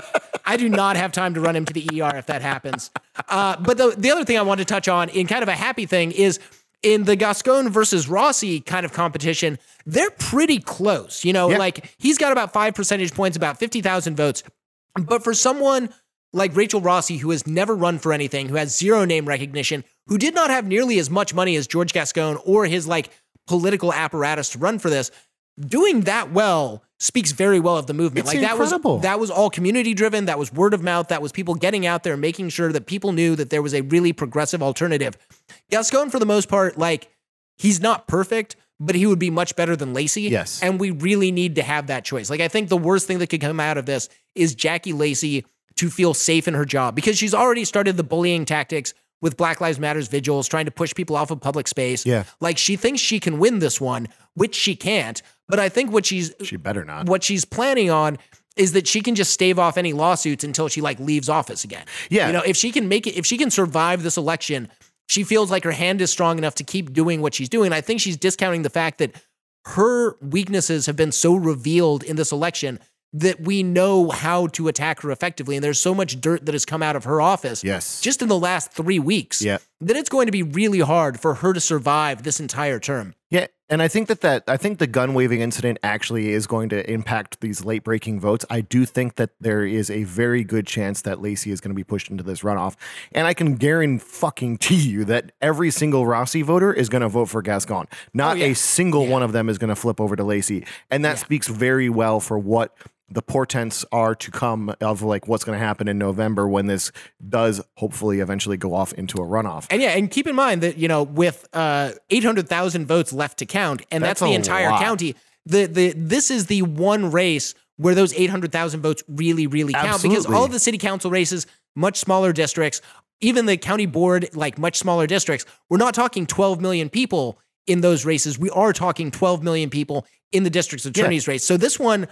I do not have time to run him to the ER if that happens. Uh, but the the other thing I wanted to touch on in kind of a happy thing is. In the Gascon versus Rossi kind of competition, they're pretty close. You know, Yeah. like he's got about five percentage points, about 50,000 votes. But for someone like Rachel Rossi, who has never run for anything, who has zero name recognition, who did not have nearly as much money as George Gascon or his like political apparatus to run for this, doing that well speaks very well of the movement. It's like that incredible. was that was all community driven, that was word of mouth, that was people getting out there making sure that people knew that there was a really progressive alternative. Gascon for the most part like he's not perfect, but he would be much better than Lacey. Yes. And we really need to have that choice. Like, I think the worst thing that could come out of this is Jackie Lacey to feel safe in her job because she's already started the bullying tactics with Black Lives Matters vigils, trying to push people off of public space. Yeah. Like, she thinks she can win this one, which she can't. But I think what she's She better not. what she's planning on is that she can just stave off any lawsuits until she like leaves office again. Yeah. You know, if she can make it, if she can survive this election, she feels like her hand is strong enough to keep doing what she's doing. I think she's discounting the fact that her weaknesses have been so revealed in this election that we know how to attack her effectively. And there's so much dirt that has come out of her office Yes. just in the last three weeks Yeah. That it's going to be really hard for her to survive this entire term. Yeah, and I think that that I think the gun waving incident actually is going to impact these late breaking votes. I do think that there is a very good chance that Lacey is going to be pushed into this runoff, and I can guarantee fucking to you that every single Rossi voter is going to vote for Gascon. Not Oh, yeah. a single one of them is going to flip over to Lacey, and that speaks very well for what the portents are to come of like what's going to happen in November when this does hopefully eventually go off into a runoff. And yeah, and keep in mind that you know with uh, eight hundred thousand votes left to count, and that's, That's the entire lot. county. The the this is the one race where those eight hundred thousand votes really really count because all of the city council races, much smaller districts, even the county board, like much smaller districts, we're not talking twelve million people in those races. We are talking twelve million people in the district's attorney's race. So this one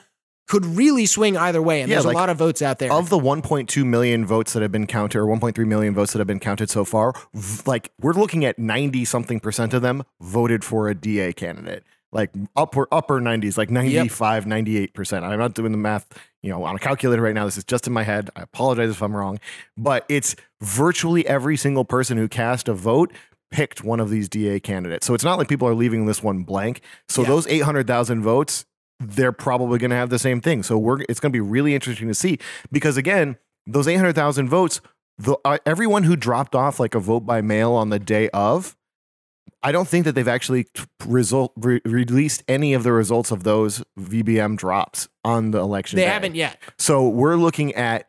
could really swing either way, and Yeah, there's like, a lot of votes out there. of the 1.2 million votes that have been counted or 1.3 million votes that have been counted so far v- like we're looking at 90 something percent of them voted for a da candidate like upper upper 90s, like 95, 98%. I'm not doing the math, you know, on a calculator right now. This is just in my head. I apologize if I'm wrong, but it's virtually every single person who cast a vote picked one of these DA candidates. So it's not like people are leaving this one blank. So Yeah. those 800,000 votes, they're probably going to have the same thing. So we're it's going to be really interesting to see because again, those 800,000 votes, the uh, everyone who dropped off like a vote by mail on the day of I don't think that they've actually t- result re- released any of the results of those VBM drops on the election. They day. haven't yet. So we're looking at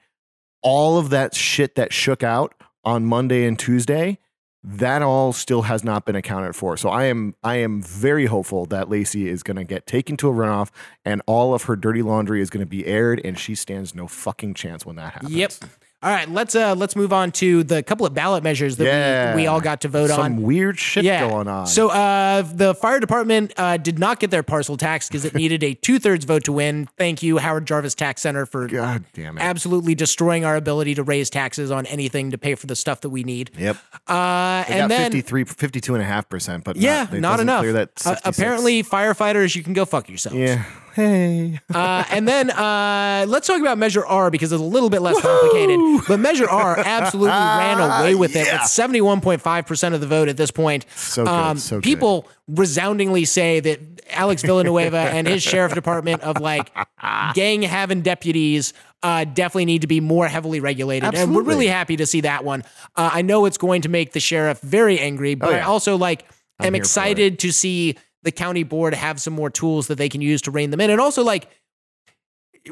all of that shit that shook out on Monday and Tuesday. That all still has not been accounted for. So I am I am very hopeful that Lacey is going to get taken to a runoff and all of her dirty laundry is going to be aired and she stands no fucking chance when that happens. Yep. All right, let's uh let's move on to the couple of ballot measures that Yeah. we, we all got to vote Some on. Some weird shit going on. So uh, the fire department uh, did not get their parcel tax because it needed a two thirds vote to win. Thank you, Howard Jarvis Tax Center, for God damn it. absolutely destroying our ability to raise taxes on anything to pay for the stuff that we need. Yep. Uh, They and got then 53, 52 and a half percent, but yeah, not, not enough. That Uh, apparently, firefighters, you can go fuck yourselves. yeah. Hey. Uh, and then uh, let's talk about Measure R because it's a little bit less complicated. But Measure R absolutely <laughs> ran away with it Yeah. at 71.5% of the vote at this point. Um, So good, so good. people resoundingly say that Alex <laughs> Villanueva and his sheriff department of like <laughs> gang having deputies uh, definitely need to be more heavily regulated. And we're really happy to see that one. Uh, I know it's going to make the sheriff very angry, but I Oh, yeah. also like i am excited to see the county board have some more tools that they can use to rein them in. And also like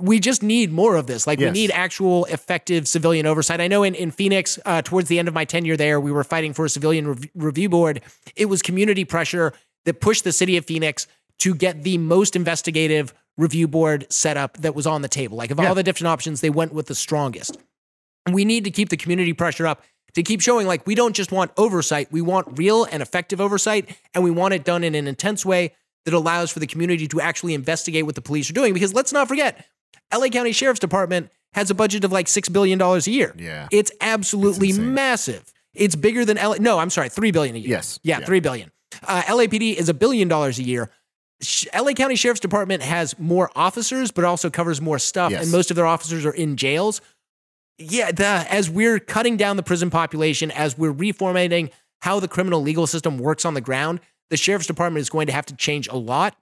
we just need more of this. Like Yes. we need actual effective civilian oversight. I know in, in Phoenix, uh, towards the end of my tenure there, we were fighting for a civilian rev- review board. It was community pressure that pushed the city of Phoenix to get the most investigative review board set up that was on the table. Like of Yeah. all the different options, they went with the strongest. We need to keep the community pressure up to keep showing like we don't just want oversight, we want real and effective oversight, and we want it done in an intense way that allows for the community to actually investigate what the police are doing. Because let's not forget, LA County Sheriff's Department has a budget of like $6 billion a year. Yeah. It's absolutely It's massive. It's bigger than LA. No, I'm sorry, 3 billion a year. Yes. Yeah, Yeah. 3 billion. Uh, LAPD is a billion dollars a year. LA County Sheriff's Department has more officers, but also covers more stuff. Yes. And most of their officers are in jails. Yeah, the, as we're cutting down the prison population, as we're reformatting how the criminal legal system works on the ground, the sheriff's department is going to have to change a lot.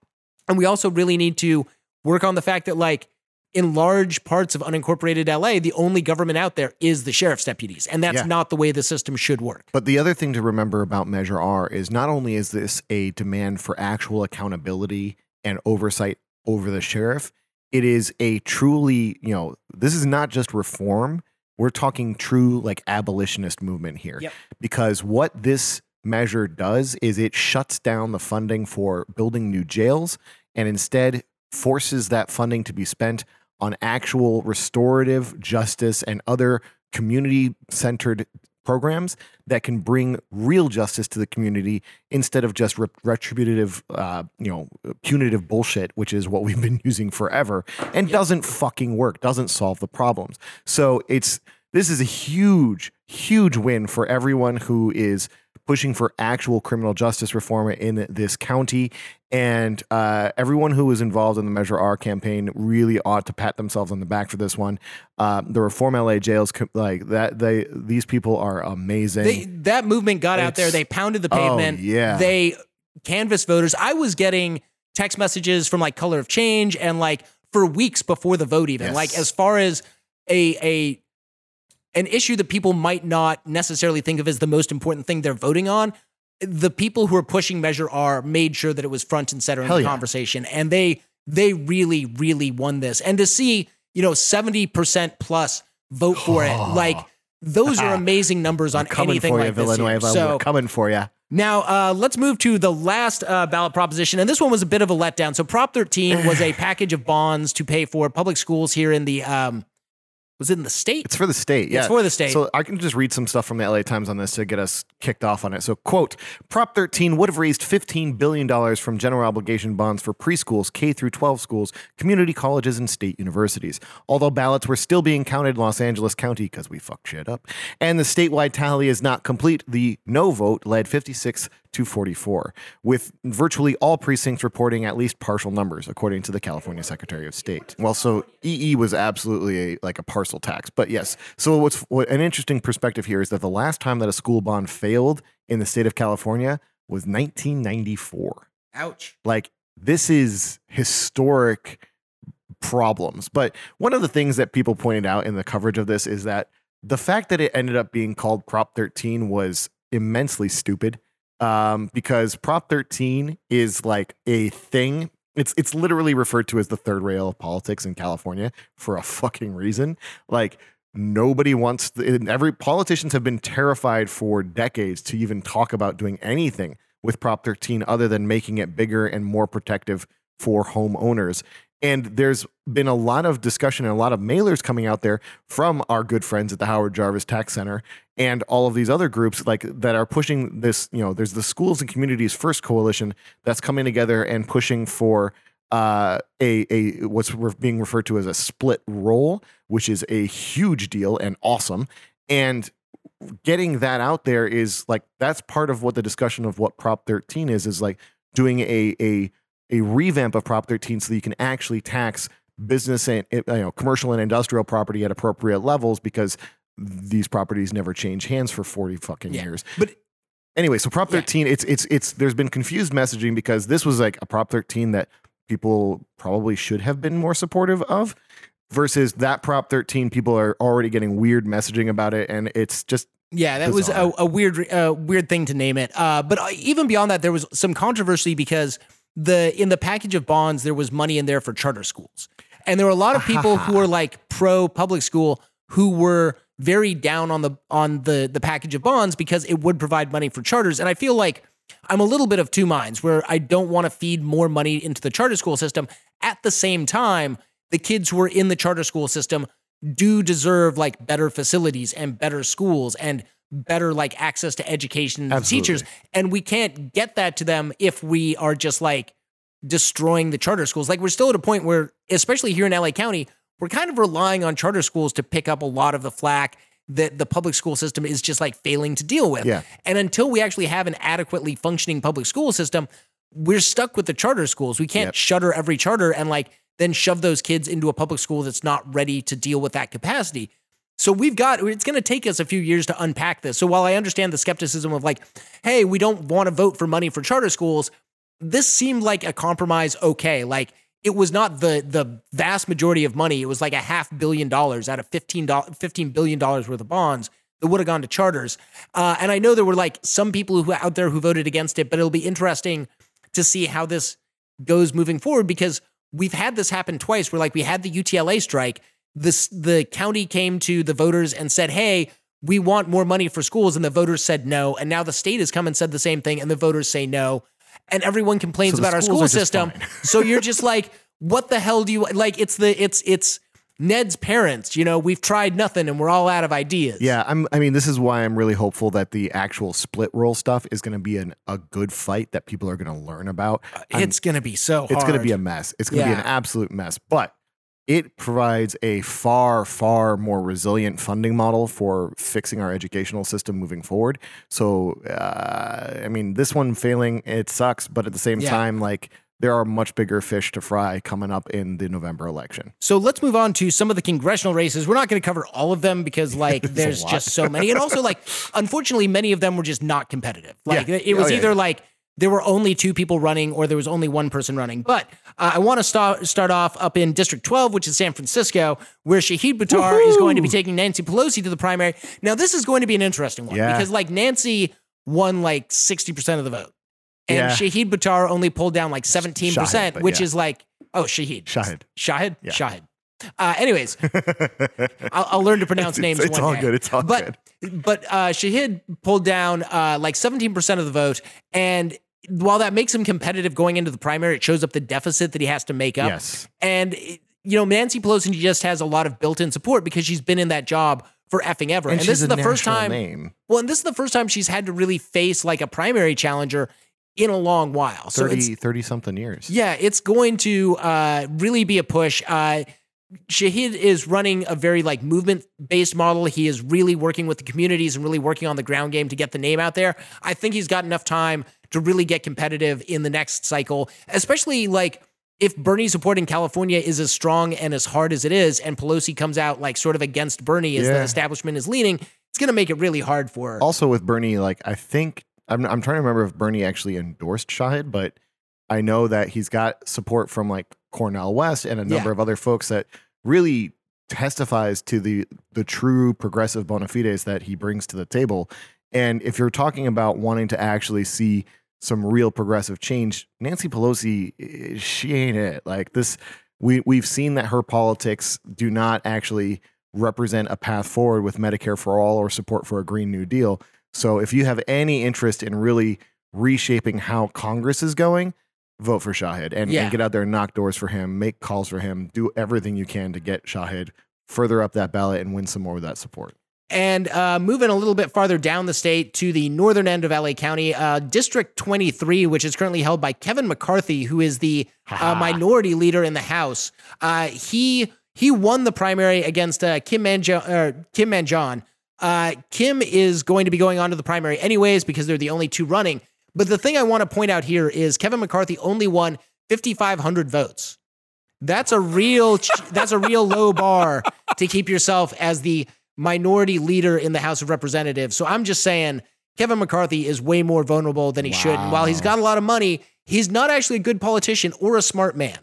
And we also really need to work on the fact that, like, in large parts of unincorporated LA, the only government out there is the sheriff's deputies. And that's Yeah. not the way the system should work. But the other thing to remember about Measure R is not only is this a demand for actual accountability and oversight over the sheriff, it is a truly, you know, this is not just reform. We're talking true like abolitionist movement here. Yep. Because what this measure does is it shuts down the funding for building new jails and instead forces that funding to be spent on actual restorative justice and other community centered programs that can bring real justice to the community instead of just re- retributive, uh, you know, punitive bullshit, which is what <laughs> we've been using forever and doesn't fucking work, doesn't solve the problems. So it's this is a huge, huge win for everyone who is pushing for actual criminal justice reform in this county. And uh, everyone who was involved in the Measure R campaign really ought to pat themselves on the back for this one. Um, the Reform LA jails, like that, they these people are amazing. They, that movement got out there. They pounded the Oh, pavement. yeah. They canvassed voters. I was getting text messages from like Color of Change and like for weeks before the vote, even Yes. like as far as a a an issue that people might not necessarily think of as the most important thing they're voting on. The people who are pushing Measure R made sure that it was front and center in Hell the yeah. conversation, and they they really really won this. And to see you know seventy percent plus vote for it, <sighs> like those are <laughs> amazing numbers on coming anything for like you, this. here. Villanueva. So We're coming for you. now, uh, let's move to the last uh, ballot proposition. And this one was a bit of a letdown. So, Prop 13 was a <sighs> package of bonds to pay for public schools here in the um, Was it in the state? It's for the state. Yeah. It's for the state. So I can just read some stuff from the LA Times on this to get us kicked off on it. So, quote, Prop 13 would have raised $15 billion from general obligation bonds for preschools, K through 12 schools, community colleges, and state universities. Although ballots were still being counted in Los Angeles County because we fucked shit up, and the statewide tally is not complete, the no vote led 56 to 44, with virtually all precincts reporting at least partial numbers, according to the California Secretary of State. Well, so EE was absolutely a, like a parcel tax, but yes. So what's what, an interesting perspective here is that the last time that a school bond failed in the state of California was 1994. Ouch. Like this is historic problems. But one of the things that people pointed out in the coverage of this is that the fact that it ended up being called Prop 13 was immensely stupid um, because Prop 13 is like a thing. It's it's literally referred to as the third rail of politics in California for a fucking reason. Like nobody wants the, every politicians have been terrified for decades to even talk about doing anything with Prop 13 other than making it bigger and more protective for homeowners. And there's been a lot of discussion and a lot of mailers coming out there from our good friends at the Howard Jarvis Tax Center and all of these other groups like that are pushing this, you know, there's the Schools and Communities First Coalition that's coming together and pushing for uh, a a what's being referred to as a split roll, which is a huge deal and awesome. And getting that out there is like that's part of what the discussion of what Prop 13 is is like doing a a a revamp of Prop 13 so that you can actually tax business and you know commercial and industrial property at appropriate levels because these properties never change hands for 40 fucking Yeah. years. But Anyway, so Prop Yeah. 13 it's it's it's there's been confused messaging because this was like a Prop 13 that people probably should have been more supportive of versus that Prop 13 people are already getting weird messaging about it and it's just Yeah, that was a, a weird, uh, weird thing to name it. Uh, but uh, even beyond that, there was some controversy because the in the package of bonds there was money in there for charter schools, and there were a lot of people who were <laughs> like pro public school who were very down on the on the the package of bonds because it would provide money for charters. And I feel like I'm a little bit of two minds where I don't want to feed more money into the charter school system. At the same time, the kids who are in the charter school system do deserve like better facilities and better schools and better like access to education and Absolutely. teachers and we can't get that to them if we are just like destroying the charter schools like we're still at a point where especially here in LA County we're kind of relying on charter schools to pick up a lot of the flack that the public school system is just like failing to deal with Yeah. and until we actually have an adequately functioning public school system we're stuck with the charter schools we can't Yep. shutter every charter and like then shove those kids into a public school that's not ready to deal with that capacity. So we've got it's going to take us a few years to unpack this. So while I understand the skepticism of like, hey, we don't want to vote for money for charter schools, this seemed like a compromise okay. Like it was not the the vast majority of money. It was like a half billion dollars out of 15 $15 billion worth of bonds that would have gone to charters. Uh, and I know there were like some people who out there who voted against it, but it'll be interesting to see how this goes moving forward because we've had this happen twice where like we had the UTLA strike this the county came to the voters and said hey we want more money for schools and the voters said no and now the state has come and said the same thing and the voters say no and everyone complains So about our school system so you're <laughs> just like what the hell do you like it's the it's it's Ned's parents you know we've tried nothing and we're all out of ideas Yeah, I'm. I mean, this is why I'm really hopeful that the actual split roll stuff is going to be an, a good fight that people are going to learn about. Uh, I'm- it's gonna be so hard it's going to be a mess. It's going to be an absolute mess. But it provides a far, far more resilient funding model for fixing our educational system moving forward. So, uh, I mean, this one failing, it sucks. But at the same Yeah. time, like there are much bigger fish to fry coming up in the November election. So let's move on to some of the congressional races. We're not going to cover all of them because <laughs> like there's just so many. And also like unfortunately many of them were just not competitive. Like Yeah. it was Oh, yeah, either like there were only two people running or there was only one person running. But uh, I want to start start off up in District 12, which is San Francisco, where Shahid Buttar is going to be taking Nancy Pelosi to the primary. Now this is going to be an interesting one Yeah. because like Nancy won like 60% of the vote. And Yeah. Shahid Buttar only pulled down like 17%, Shahid, which yeah. is like, oh, Shahid. Shahid. Shahid? Yeah. Shahid. Uh, anyways, <laughs> I'll, I'll learn to pronounce It's- names. it's one all day. good, it's all but, But uh, Shahid pulled down uh, like 17% of the vote. And while that makes him competitive going into the primary, it shows up the deficit that he has to make up. yes. And it- you know, Nancy Pelosi just has a lot of built-in support because she's been in that job for effing ever. And, this is the first time. Name. Well, and this is the first time she's had to really face like a primary challenger in a long while. So 30, 30 something years. yeah, it's going to uh, really be a push. Uh, Shahid is running a very like movement based model. He is really working with the communities and really working on the ground game to get the name out there. I think he's got enough time to really get competitive in the next cycle, especially like if Bernie's support in California is as strong and as hard as it is, and Pelosi comes out like sort of against Bernie as the establishment is leaning, it's going to make it really hard for her. Also with Bernie, like I think I'm I'm trying to remember if Bernie actually endorsed Shahid, but I know that he's got support from like Cornel West and a number Yeah. of other folks that really testifies to the the true progressive bona fides that he brings to the table. And if you're talking about wanting to actually see some real progressive change, Nancy Pelosi, eh, she ain't it. Like this, we we've seen that her politics do not actually represent a path forward with Medicare for all or support for a Green New Deal. So if you have any interest in really reshaping how Congress is going, vote for Shahid and, Yeah. and get out there and knock doors for him, make calls for him, do everything you can to get Shahid further up that ballot and win some more of that support. And uh, moving a little bit farther down the state to the northern end of LA County, uh, District 23, which is currently held by Kevin McCarthy, who is the uh, <laughs> minority leader in the House. Uh, he he won the primary against uh, Kim Manjo- Kim Manjon. Uh, Kim is going to be going on to the primary anyways because they're the only two running. But the thing I want to point out here is Kevin McCarthy only won 5,500 votes. That's a real that's a real low bar to keep yourself as the minority leader in the House of Representatives. So I'm just saying Kevin McCarthy is way more vulnerable than he should. And while he's got a lot of money, he's not actually a good politician or a smart man.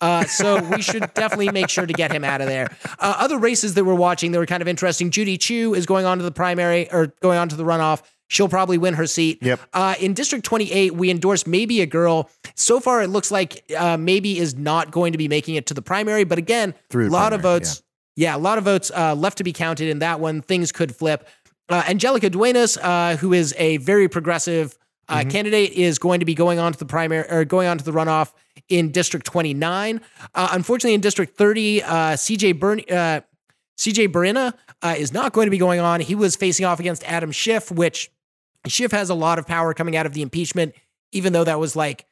Uh, so we should <laughs> definitely make sure to get him out of there. Uh, other races that we're watching that were kind of interesting. Judy Chu is going on to the primary or going on to the runoff. She'll probably win her seat. Yep. Uh, in District 28, we endorsed Maebe A. Girl. So far, it looks like uh, maybe is not going to be making it to the primary. But again, a lot of votes. Yeah. A lot of votes uh, left to be counted in that one. Things could flip. Uh, Angelica Duenas, uh, who is a very progressive uh, Mm-hmm. candidate, is going to be going on to the primary or going on to the runoff in District 29. Uh, unfortunately, in District 30, uh, CJ Burn. Uh, CJ Berina uh, is not going to be going on. He was facing off against Adam Schiff, which Schiff has a lot of power coming out of the impeachment, even though that was like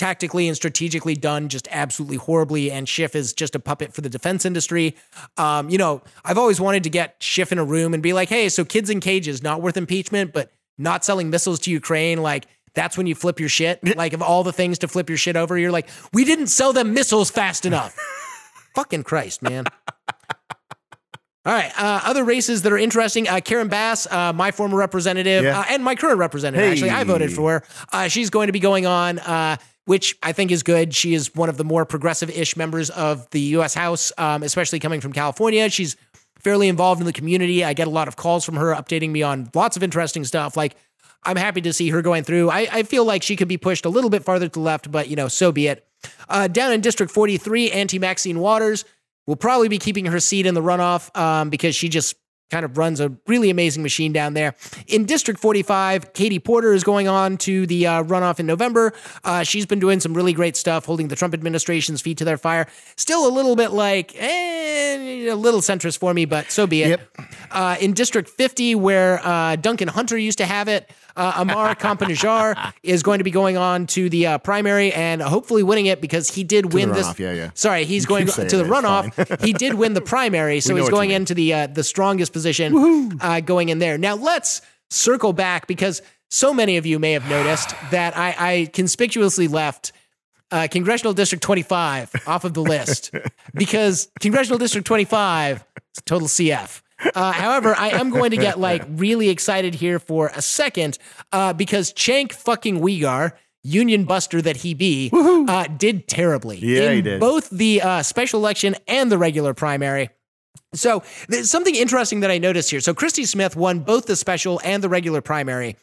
tactically and strategically done just absolutely horribly. And Schiff is just a puppet for the defense industry. Um, you know, I've always wanted to get Schiff in a room and be like, hey, so kids in cages, not worth impeachment, but not selling missiles to Ukraine, like, that's when you flip your shit. Like, of all the things to flip your shit over, you're like, we didn't sell them missiles fast enough. <laughs> Fucking Christ, man. All right. Uh, other races that are interesting. Uh, Karen Bass, uh, my former representative Yeah. uh, and my current representative, actually, I voted for her. Uh, she's going to be going on, uh, which I think is good. She is one of the more progressive ish members of the U.S. House, um, especially coming from California. She's fairly involved in the community. I get a lot of calls from her updating me on lots of interesting stuff. Like, I'm happy to see her going through. I, I feel like she could be pushed a little bit farther to the left, but you know, so be it. Uh, down in District 43, Auntie Maxine Waters will probably be keeping her seat in the runoff um, because she just kind of runs a really amazing machine down there. In District 45, Katie Porter is going on to the uh, runoff in November. Uh, she's been doing some really great stuff, holding the Trump administration's feet to their fire. Still a little bit like, eh, a little centrist for me, but so be it. Yep. Uh, in District 50, where uh, Duncan Hunter used to have it, uh, Ammar <laughs> Campa-Najjar is going to be going on to the uh, primary and hopefully winning it because he did win this. yeah, yeah. Sorry, he's going to the it, runoff. <laughs> he did win the primary, so he's going into the uh, the strongest position uh, going in there. Now let's circle back because so many of you may have noticed that I, I conspicuously left uh, Congressional District 25 off of the list <laughs> because Congressional District 25 is a total CF. Uh, however, I am going to get like <laughs> really excited here for a second uh, because Cenk fucking Uygur, Union Buster that he be, uh, did terribly Yeah, in he did. both the uh, special election and the regular primary. So there's something interesting that I noticed here. So Christy Smith won both the special and the regular primary.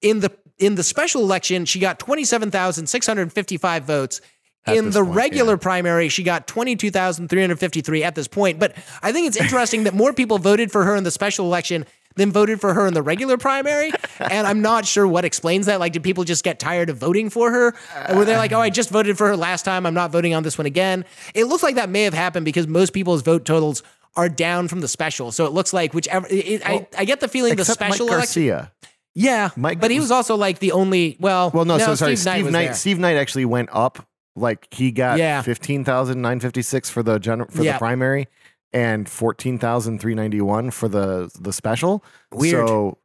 In the in the special election, she got 27,655 votes. In the point, regular yeah. primary, she got 22,353 at this point. But I think it's interesting that more people voted for her in the special election than voted for her in the regular primary. and I'm not sure what explains that. Like, did people just get tired of voting for her? Or were they like, oh, I just voted for her last time. I'm not voting on this one again? It looks like that may have happened because most people's vote totals are down from the special. So it looks like whichever. It, Well, I, I get the feeling the special Mike election. Garcia. Yeah, Mike- but he was also like the only. Well, Well, no, so sorry. Steve Knight Steve Knight. Steve Knight actually went up. Like he got Yeah. fifteen thousand nine fifty six for the general for Yeah. the primary, and fourteen thousand three ninety one for the the special. Weird. So,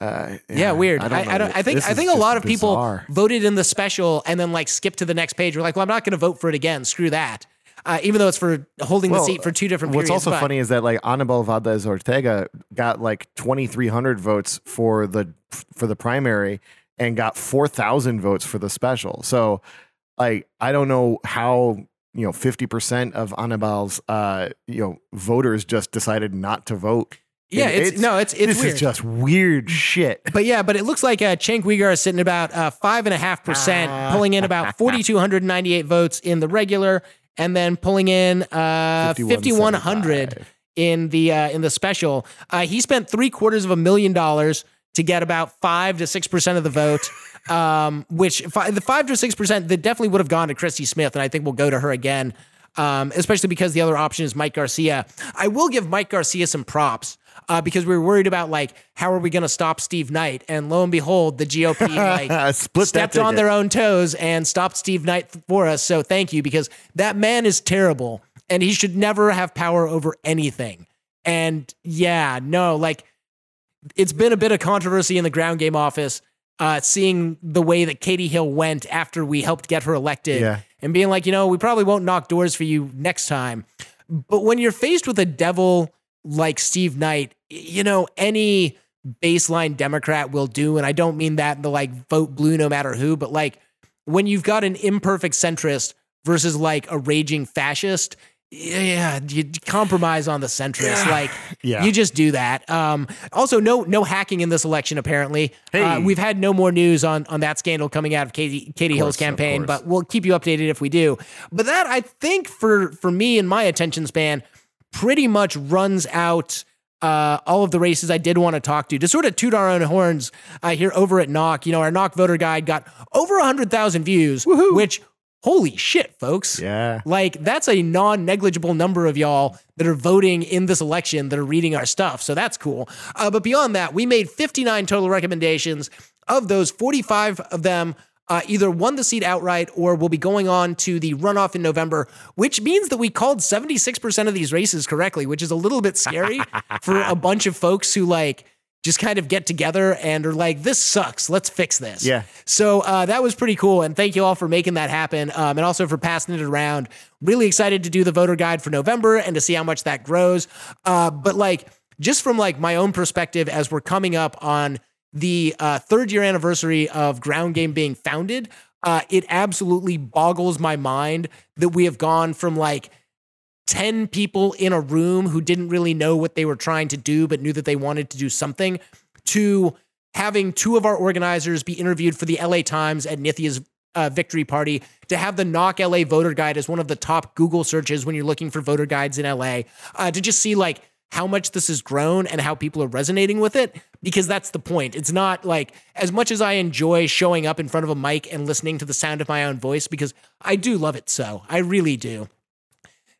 uh, Yeah, weird. I I, don't. I, know. don't. I think. I think a lot of people bizarre. voted in the special and then like skipped to the next page. We're like, well, I'm not going to vote for it again. Screw that. Uh, even though it's for holding Well, the seat for two different What's periods. also but- funny is that like Anibal Valdez Ortega got like 2,300 votes for the for the primary and got 4,000 votes for the special. So, like, I don't know how you know 50% of Anibal's uh you know voters just decided not to vote. Yeah, And it's, no, it's it's this weird. is just weird shit. But yeah, but it looks like uh, Cenk Uygur is sitting about uh, five and a half percent, pulling in about <laughs> forty two hundred ninety eight votes in the regular, and then pulling in uh, fifty one hundred in the uh, in the special. Uh, he spent three quarters of a million dollars to get about five to six percent of the vote, <laughs> um, which the five to six percent that definitely would have gone to Christy Smith, and I think we'll go to her again, um, especially because the other option is Mike Garcia. I will give Mike Garcia some props. Uh, because we were worried about like how are we going to stop Steve Knight, and lo and behold, the GOP <laughs> like stepped on their own toes and stopped Steve Knight for us. So thank you because that man is terrible and he should never have power over anything. And yeah, no, like it's been a bit of controversy in the ground game office, uh, seeing the way that Katie Hill went after we helped get her elected Yeah. and being like, you know, we probably won't knock doors for you next time. But when you're faced with a devil like Steve Knight, you know, any baseline Democrat will do. And I don't mean that in the like vote blue no matter who, but like when you've got an imperfect centrist versus like a raging fascist, yeah, you compromise on the centrist. Like Yeah. you just do that. Um, also, no no hacking in this election. Apparently, uh, we've had no more news on on that scandal coming out of Katie Katie Hill's course, of campaign, but we'll keep you updated if we do. But that I think for for me and my attention span pretty much runs out uh, all of the races I did want to talk to. To sort of toot our own horns uh, here over at Knock, you know, our Knock voter guide got over 100,000 views, which, holy shit, folks. Yeah. Like, that's a non negligible number of y'all that are voting in this election that are reading our stuff. So that's cool. Uh, but beyond that, we made 59 total recommendations. Of those, 45 of them uh, either won the seat outright or will be going on to the runoff in November, which means that we called 76% of these races correctly, which is a little bit scary <laughs> for a bunch of folks who like just kind of get together and are like, this sucks. Let's fix this. Yeah. So uh, that was pretty cool. And thank you all for making that happen um, and also for passing it around. Really excited to do the voter guide for November and to see how much that grows. Uh, but like, just from like my own perspective, as we're coming up on the uh, third year anniversary of Ground Game being founded, uh, it absolutely boggles my mind that we have gone from like 10 people in a room who didn't really know what they were trying to do, but knew that they wanted to do something, to having two of our organizers be interviewed for the LA Times at Nithya's uh, victory party, to have the Knock LA voter guide as one of the top Google searches when you're looking for voter guides in LA, uh, to just see like how much this has grown and how people are resonating with it, because that's the point. It's not like as much as I enjoy showing up in front of a mic and listening to the sound of my own voice, because I do love it so. I really do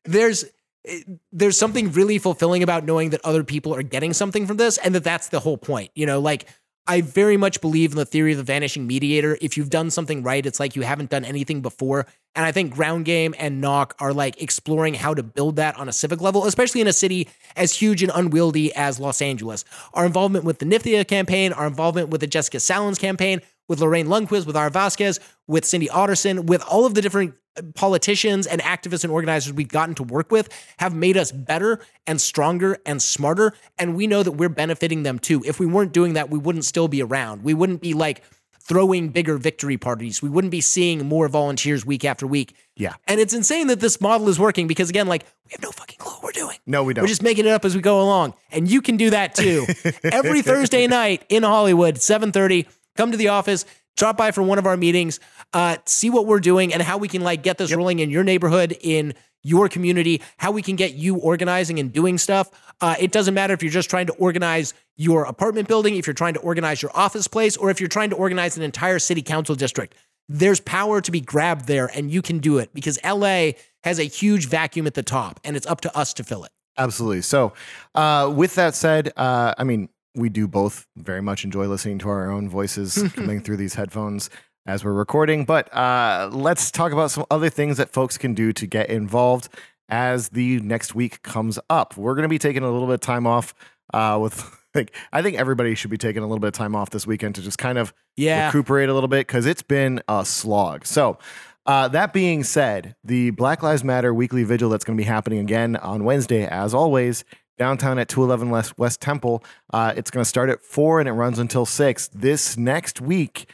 there's eh, there's something really fulfilling about knowing that other people are getting something from this and that that's the whole point you know like i very much believe in the theory of the vanishing mediator. If you've done something right it's like you haven't done anything before. And i think ground game and knock are like exploring how to build that on a civic level especially in a city as huge and unwieldy as los angeles. Our involvement with the nithya campaign our involvement with the jessica salans campaign with Lorraine Lundquist, with Aura Vasquez, with Cyndi Otteson, with all of the different uh, politicians and activists and organizers we've gotten to work with have made us better and stronger and smarter. And we know that we're benefiting them too. If we weren't doing that, we wouldn't still be around. We wouldn't be like throwing bigger victory parties. We wouldn't be seeing more volunteers week after week. Yeah. And it's insane that this model is working because again, like we have no fucking clue what we're doing. No, we don't. We're just making it up as we go along. And you can do that too. <laughs> Every Thursday night in Hollywood, 7:30, come to the office, drop by for one of our meetings, uh, see what we're doing and how we can like get this rolling in your neighborhood, in your community, how we can get you organizing and doing stuff. Uh, it doesn't matter if you're just trying to organize your apartment building, if you're trying to organize your office place, or if you're trying to organize an entire city council district. There's power to be grabbed there, and you can do it because LA has a huge vacuum at the top, and it's up to us to fill it. Absolutely. So, uh, with that said, uh, I mean, we do both very much enjoy listening to our own voices <laughs> coming through these headphones as we're recording. But uh, let's talk about some other things that folks can do to get involved as the next week comes up. We're going to be taking a little bit of time off uh, with. <laughs> Like, I think everybody should be taking a little bit of time off this weekend to just kind of Yeah. recuperate a little bit because it's been a slog. So, uh, that being said, the Black Lives Matter weekly vigil that's going to be happening again on Wednesday, as always, downtown at 211 West, Temple. Uh, it's going to start at 4 and it runs until 6. This next week,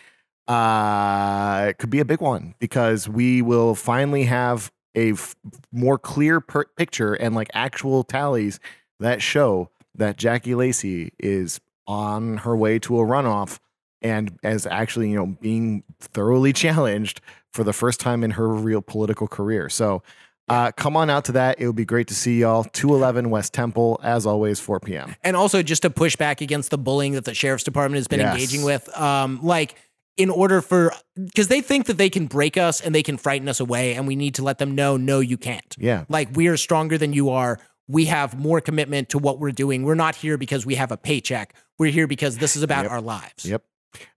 uh, it could be a big one because we will finally have a f- more clear per- picture and like actual tallies that show that Jackie Lacey is on her way to a runoff and as actually, you know, being thoroughly <laughs> challenged for the first time in her real political career. So uh, come on out to that. It would be great to see y'all. 211 West Temple, as always, 4 p.m. and also just to push back against the bullying that the sheriff's department has been Yes. engaging with um like in order for because they think that they can break us and they can frighten us away and we need to let them know no you can't Yeah. like we are stronger than you are we have more commitment to what we're doing we're not here because we have a paycheck we're here because this is about Yep. our lives Yep.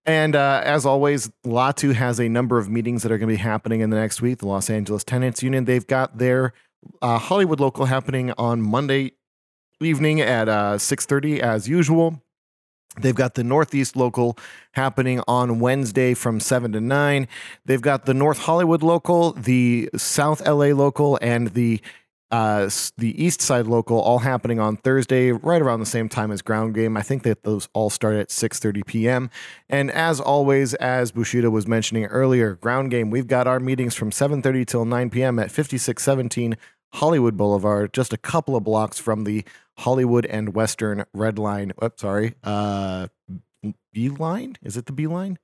And uh, as always, Latu has a number of meetings that are going to be happening in the next week. The Los Angeles Tenants Union, they've got their uh, Hollywood local happening on Monday evening at uh, 6.30 as usual. They've got the Northeast local happening on Wednesday from 7 to 9. They've got the North Hollywood local, the South LA local, and the uh, the East Side local all happening on Thursday, right around the same time as Ground Game. I think that those all start at 6:30 p.m. And as always, as Bushido was mentioning earlier, Ground Game, we've got our meetings from 7:30 till 9 p.m. at 5617 Hollywood Boulevard, just a couple of blocks from the Hollywood and Western Red Line. Oh, sorry, uh, B line? Is it the B line?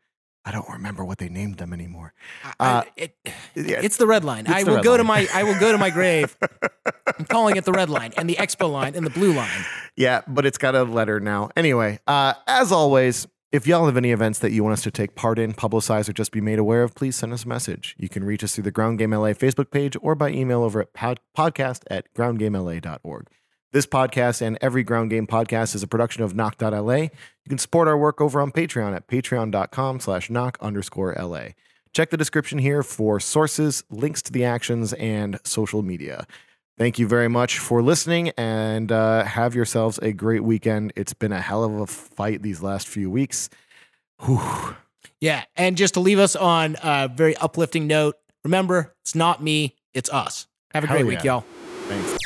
I don't remember what they named them anymore. I- Uh, it, Yeah, it's the red line i will go to my i will go to my grave <laughs> i'm calling it the red line and the expo line and the blue line Yeah, but it's got a letter now. Anyway, uh, as always, if y'all have any events that you want us to take part in, publicize, or just be made aware of, please send us a message. You can reach us through the Ground Game LA Facebook page or by email over at pod- podcast at groundgamela.org. This podcast and every Ground Game podcast is a production of knock.la. You can support our work over on Patreon at patreon.com slash knock underscore LA. Check the description here for sources, links to the actions, and social media. Thank you very much for listening and uh, have yourselves a great weekend. It's been a hell of a fight these last few weeks. Whew. Yeah, and just to leave us on a very uplifting note, remember, it's not me, it's us. Have a Hell great week, y'all. Thanks.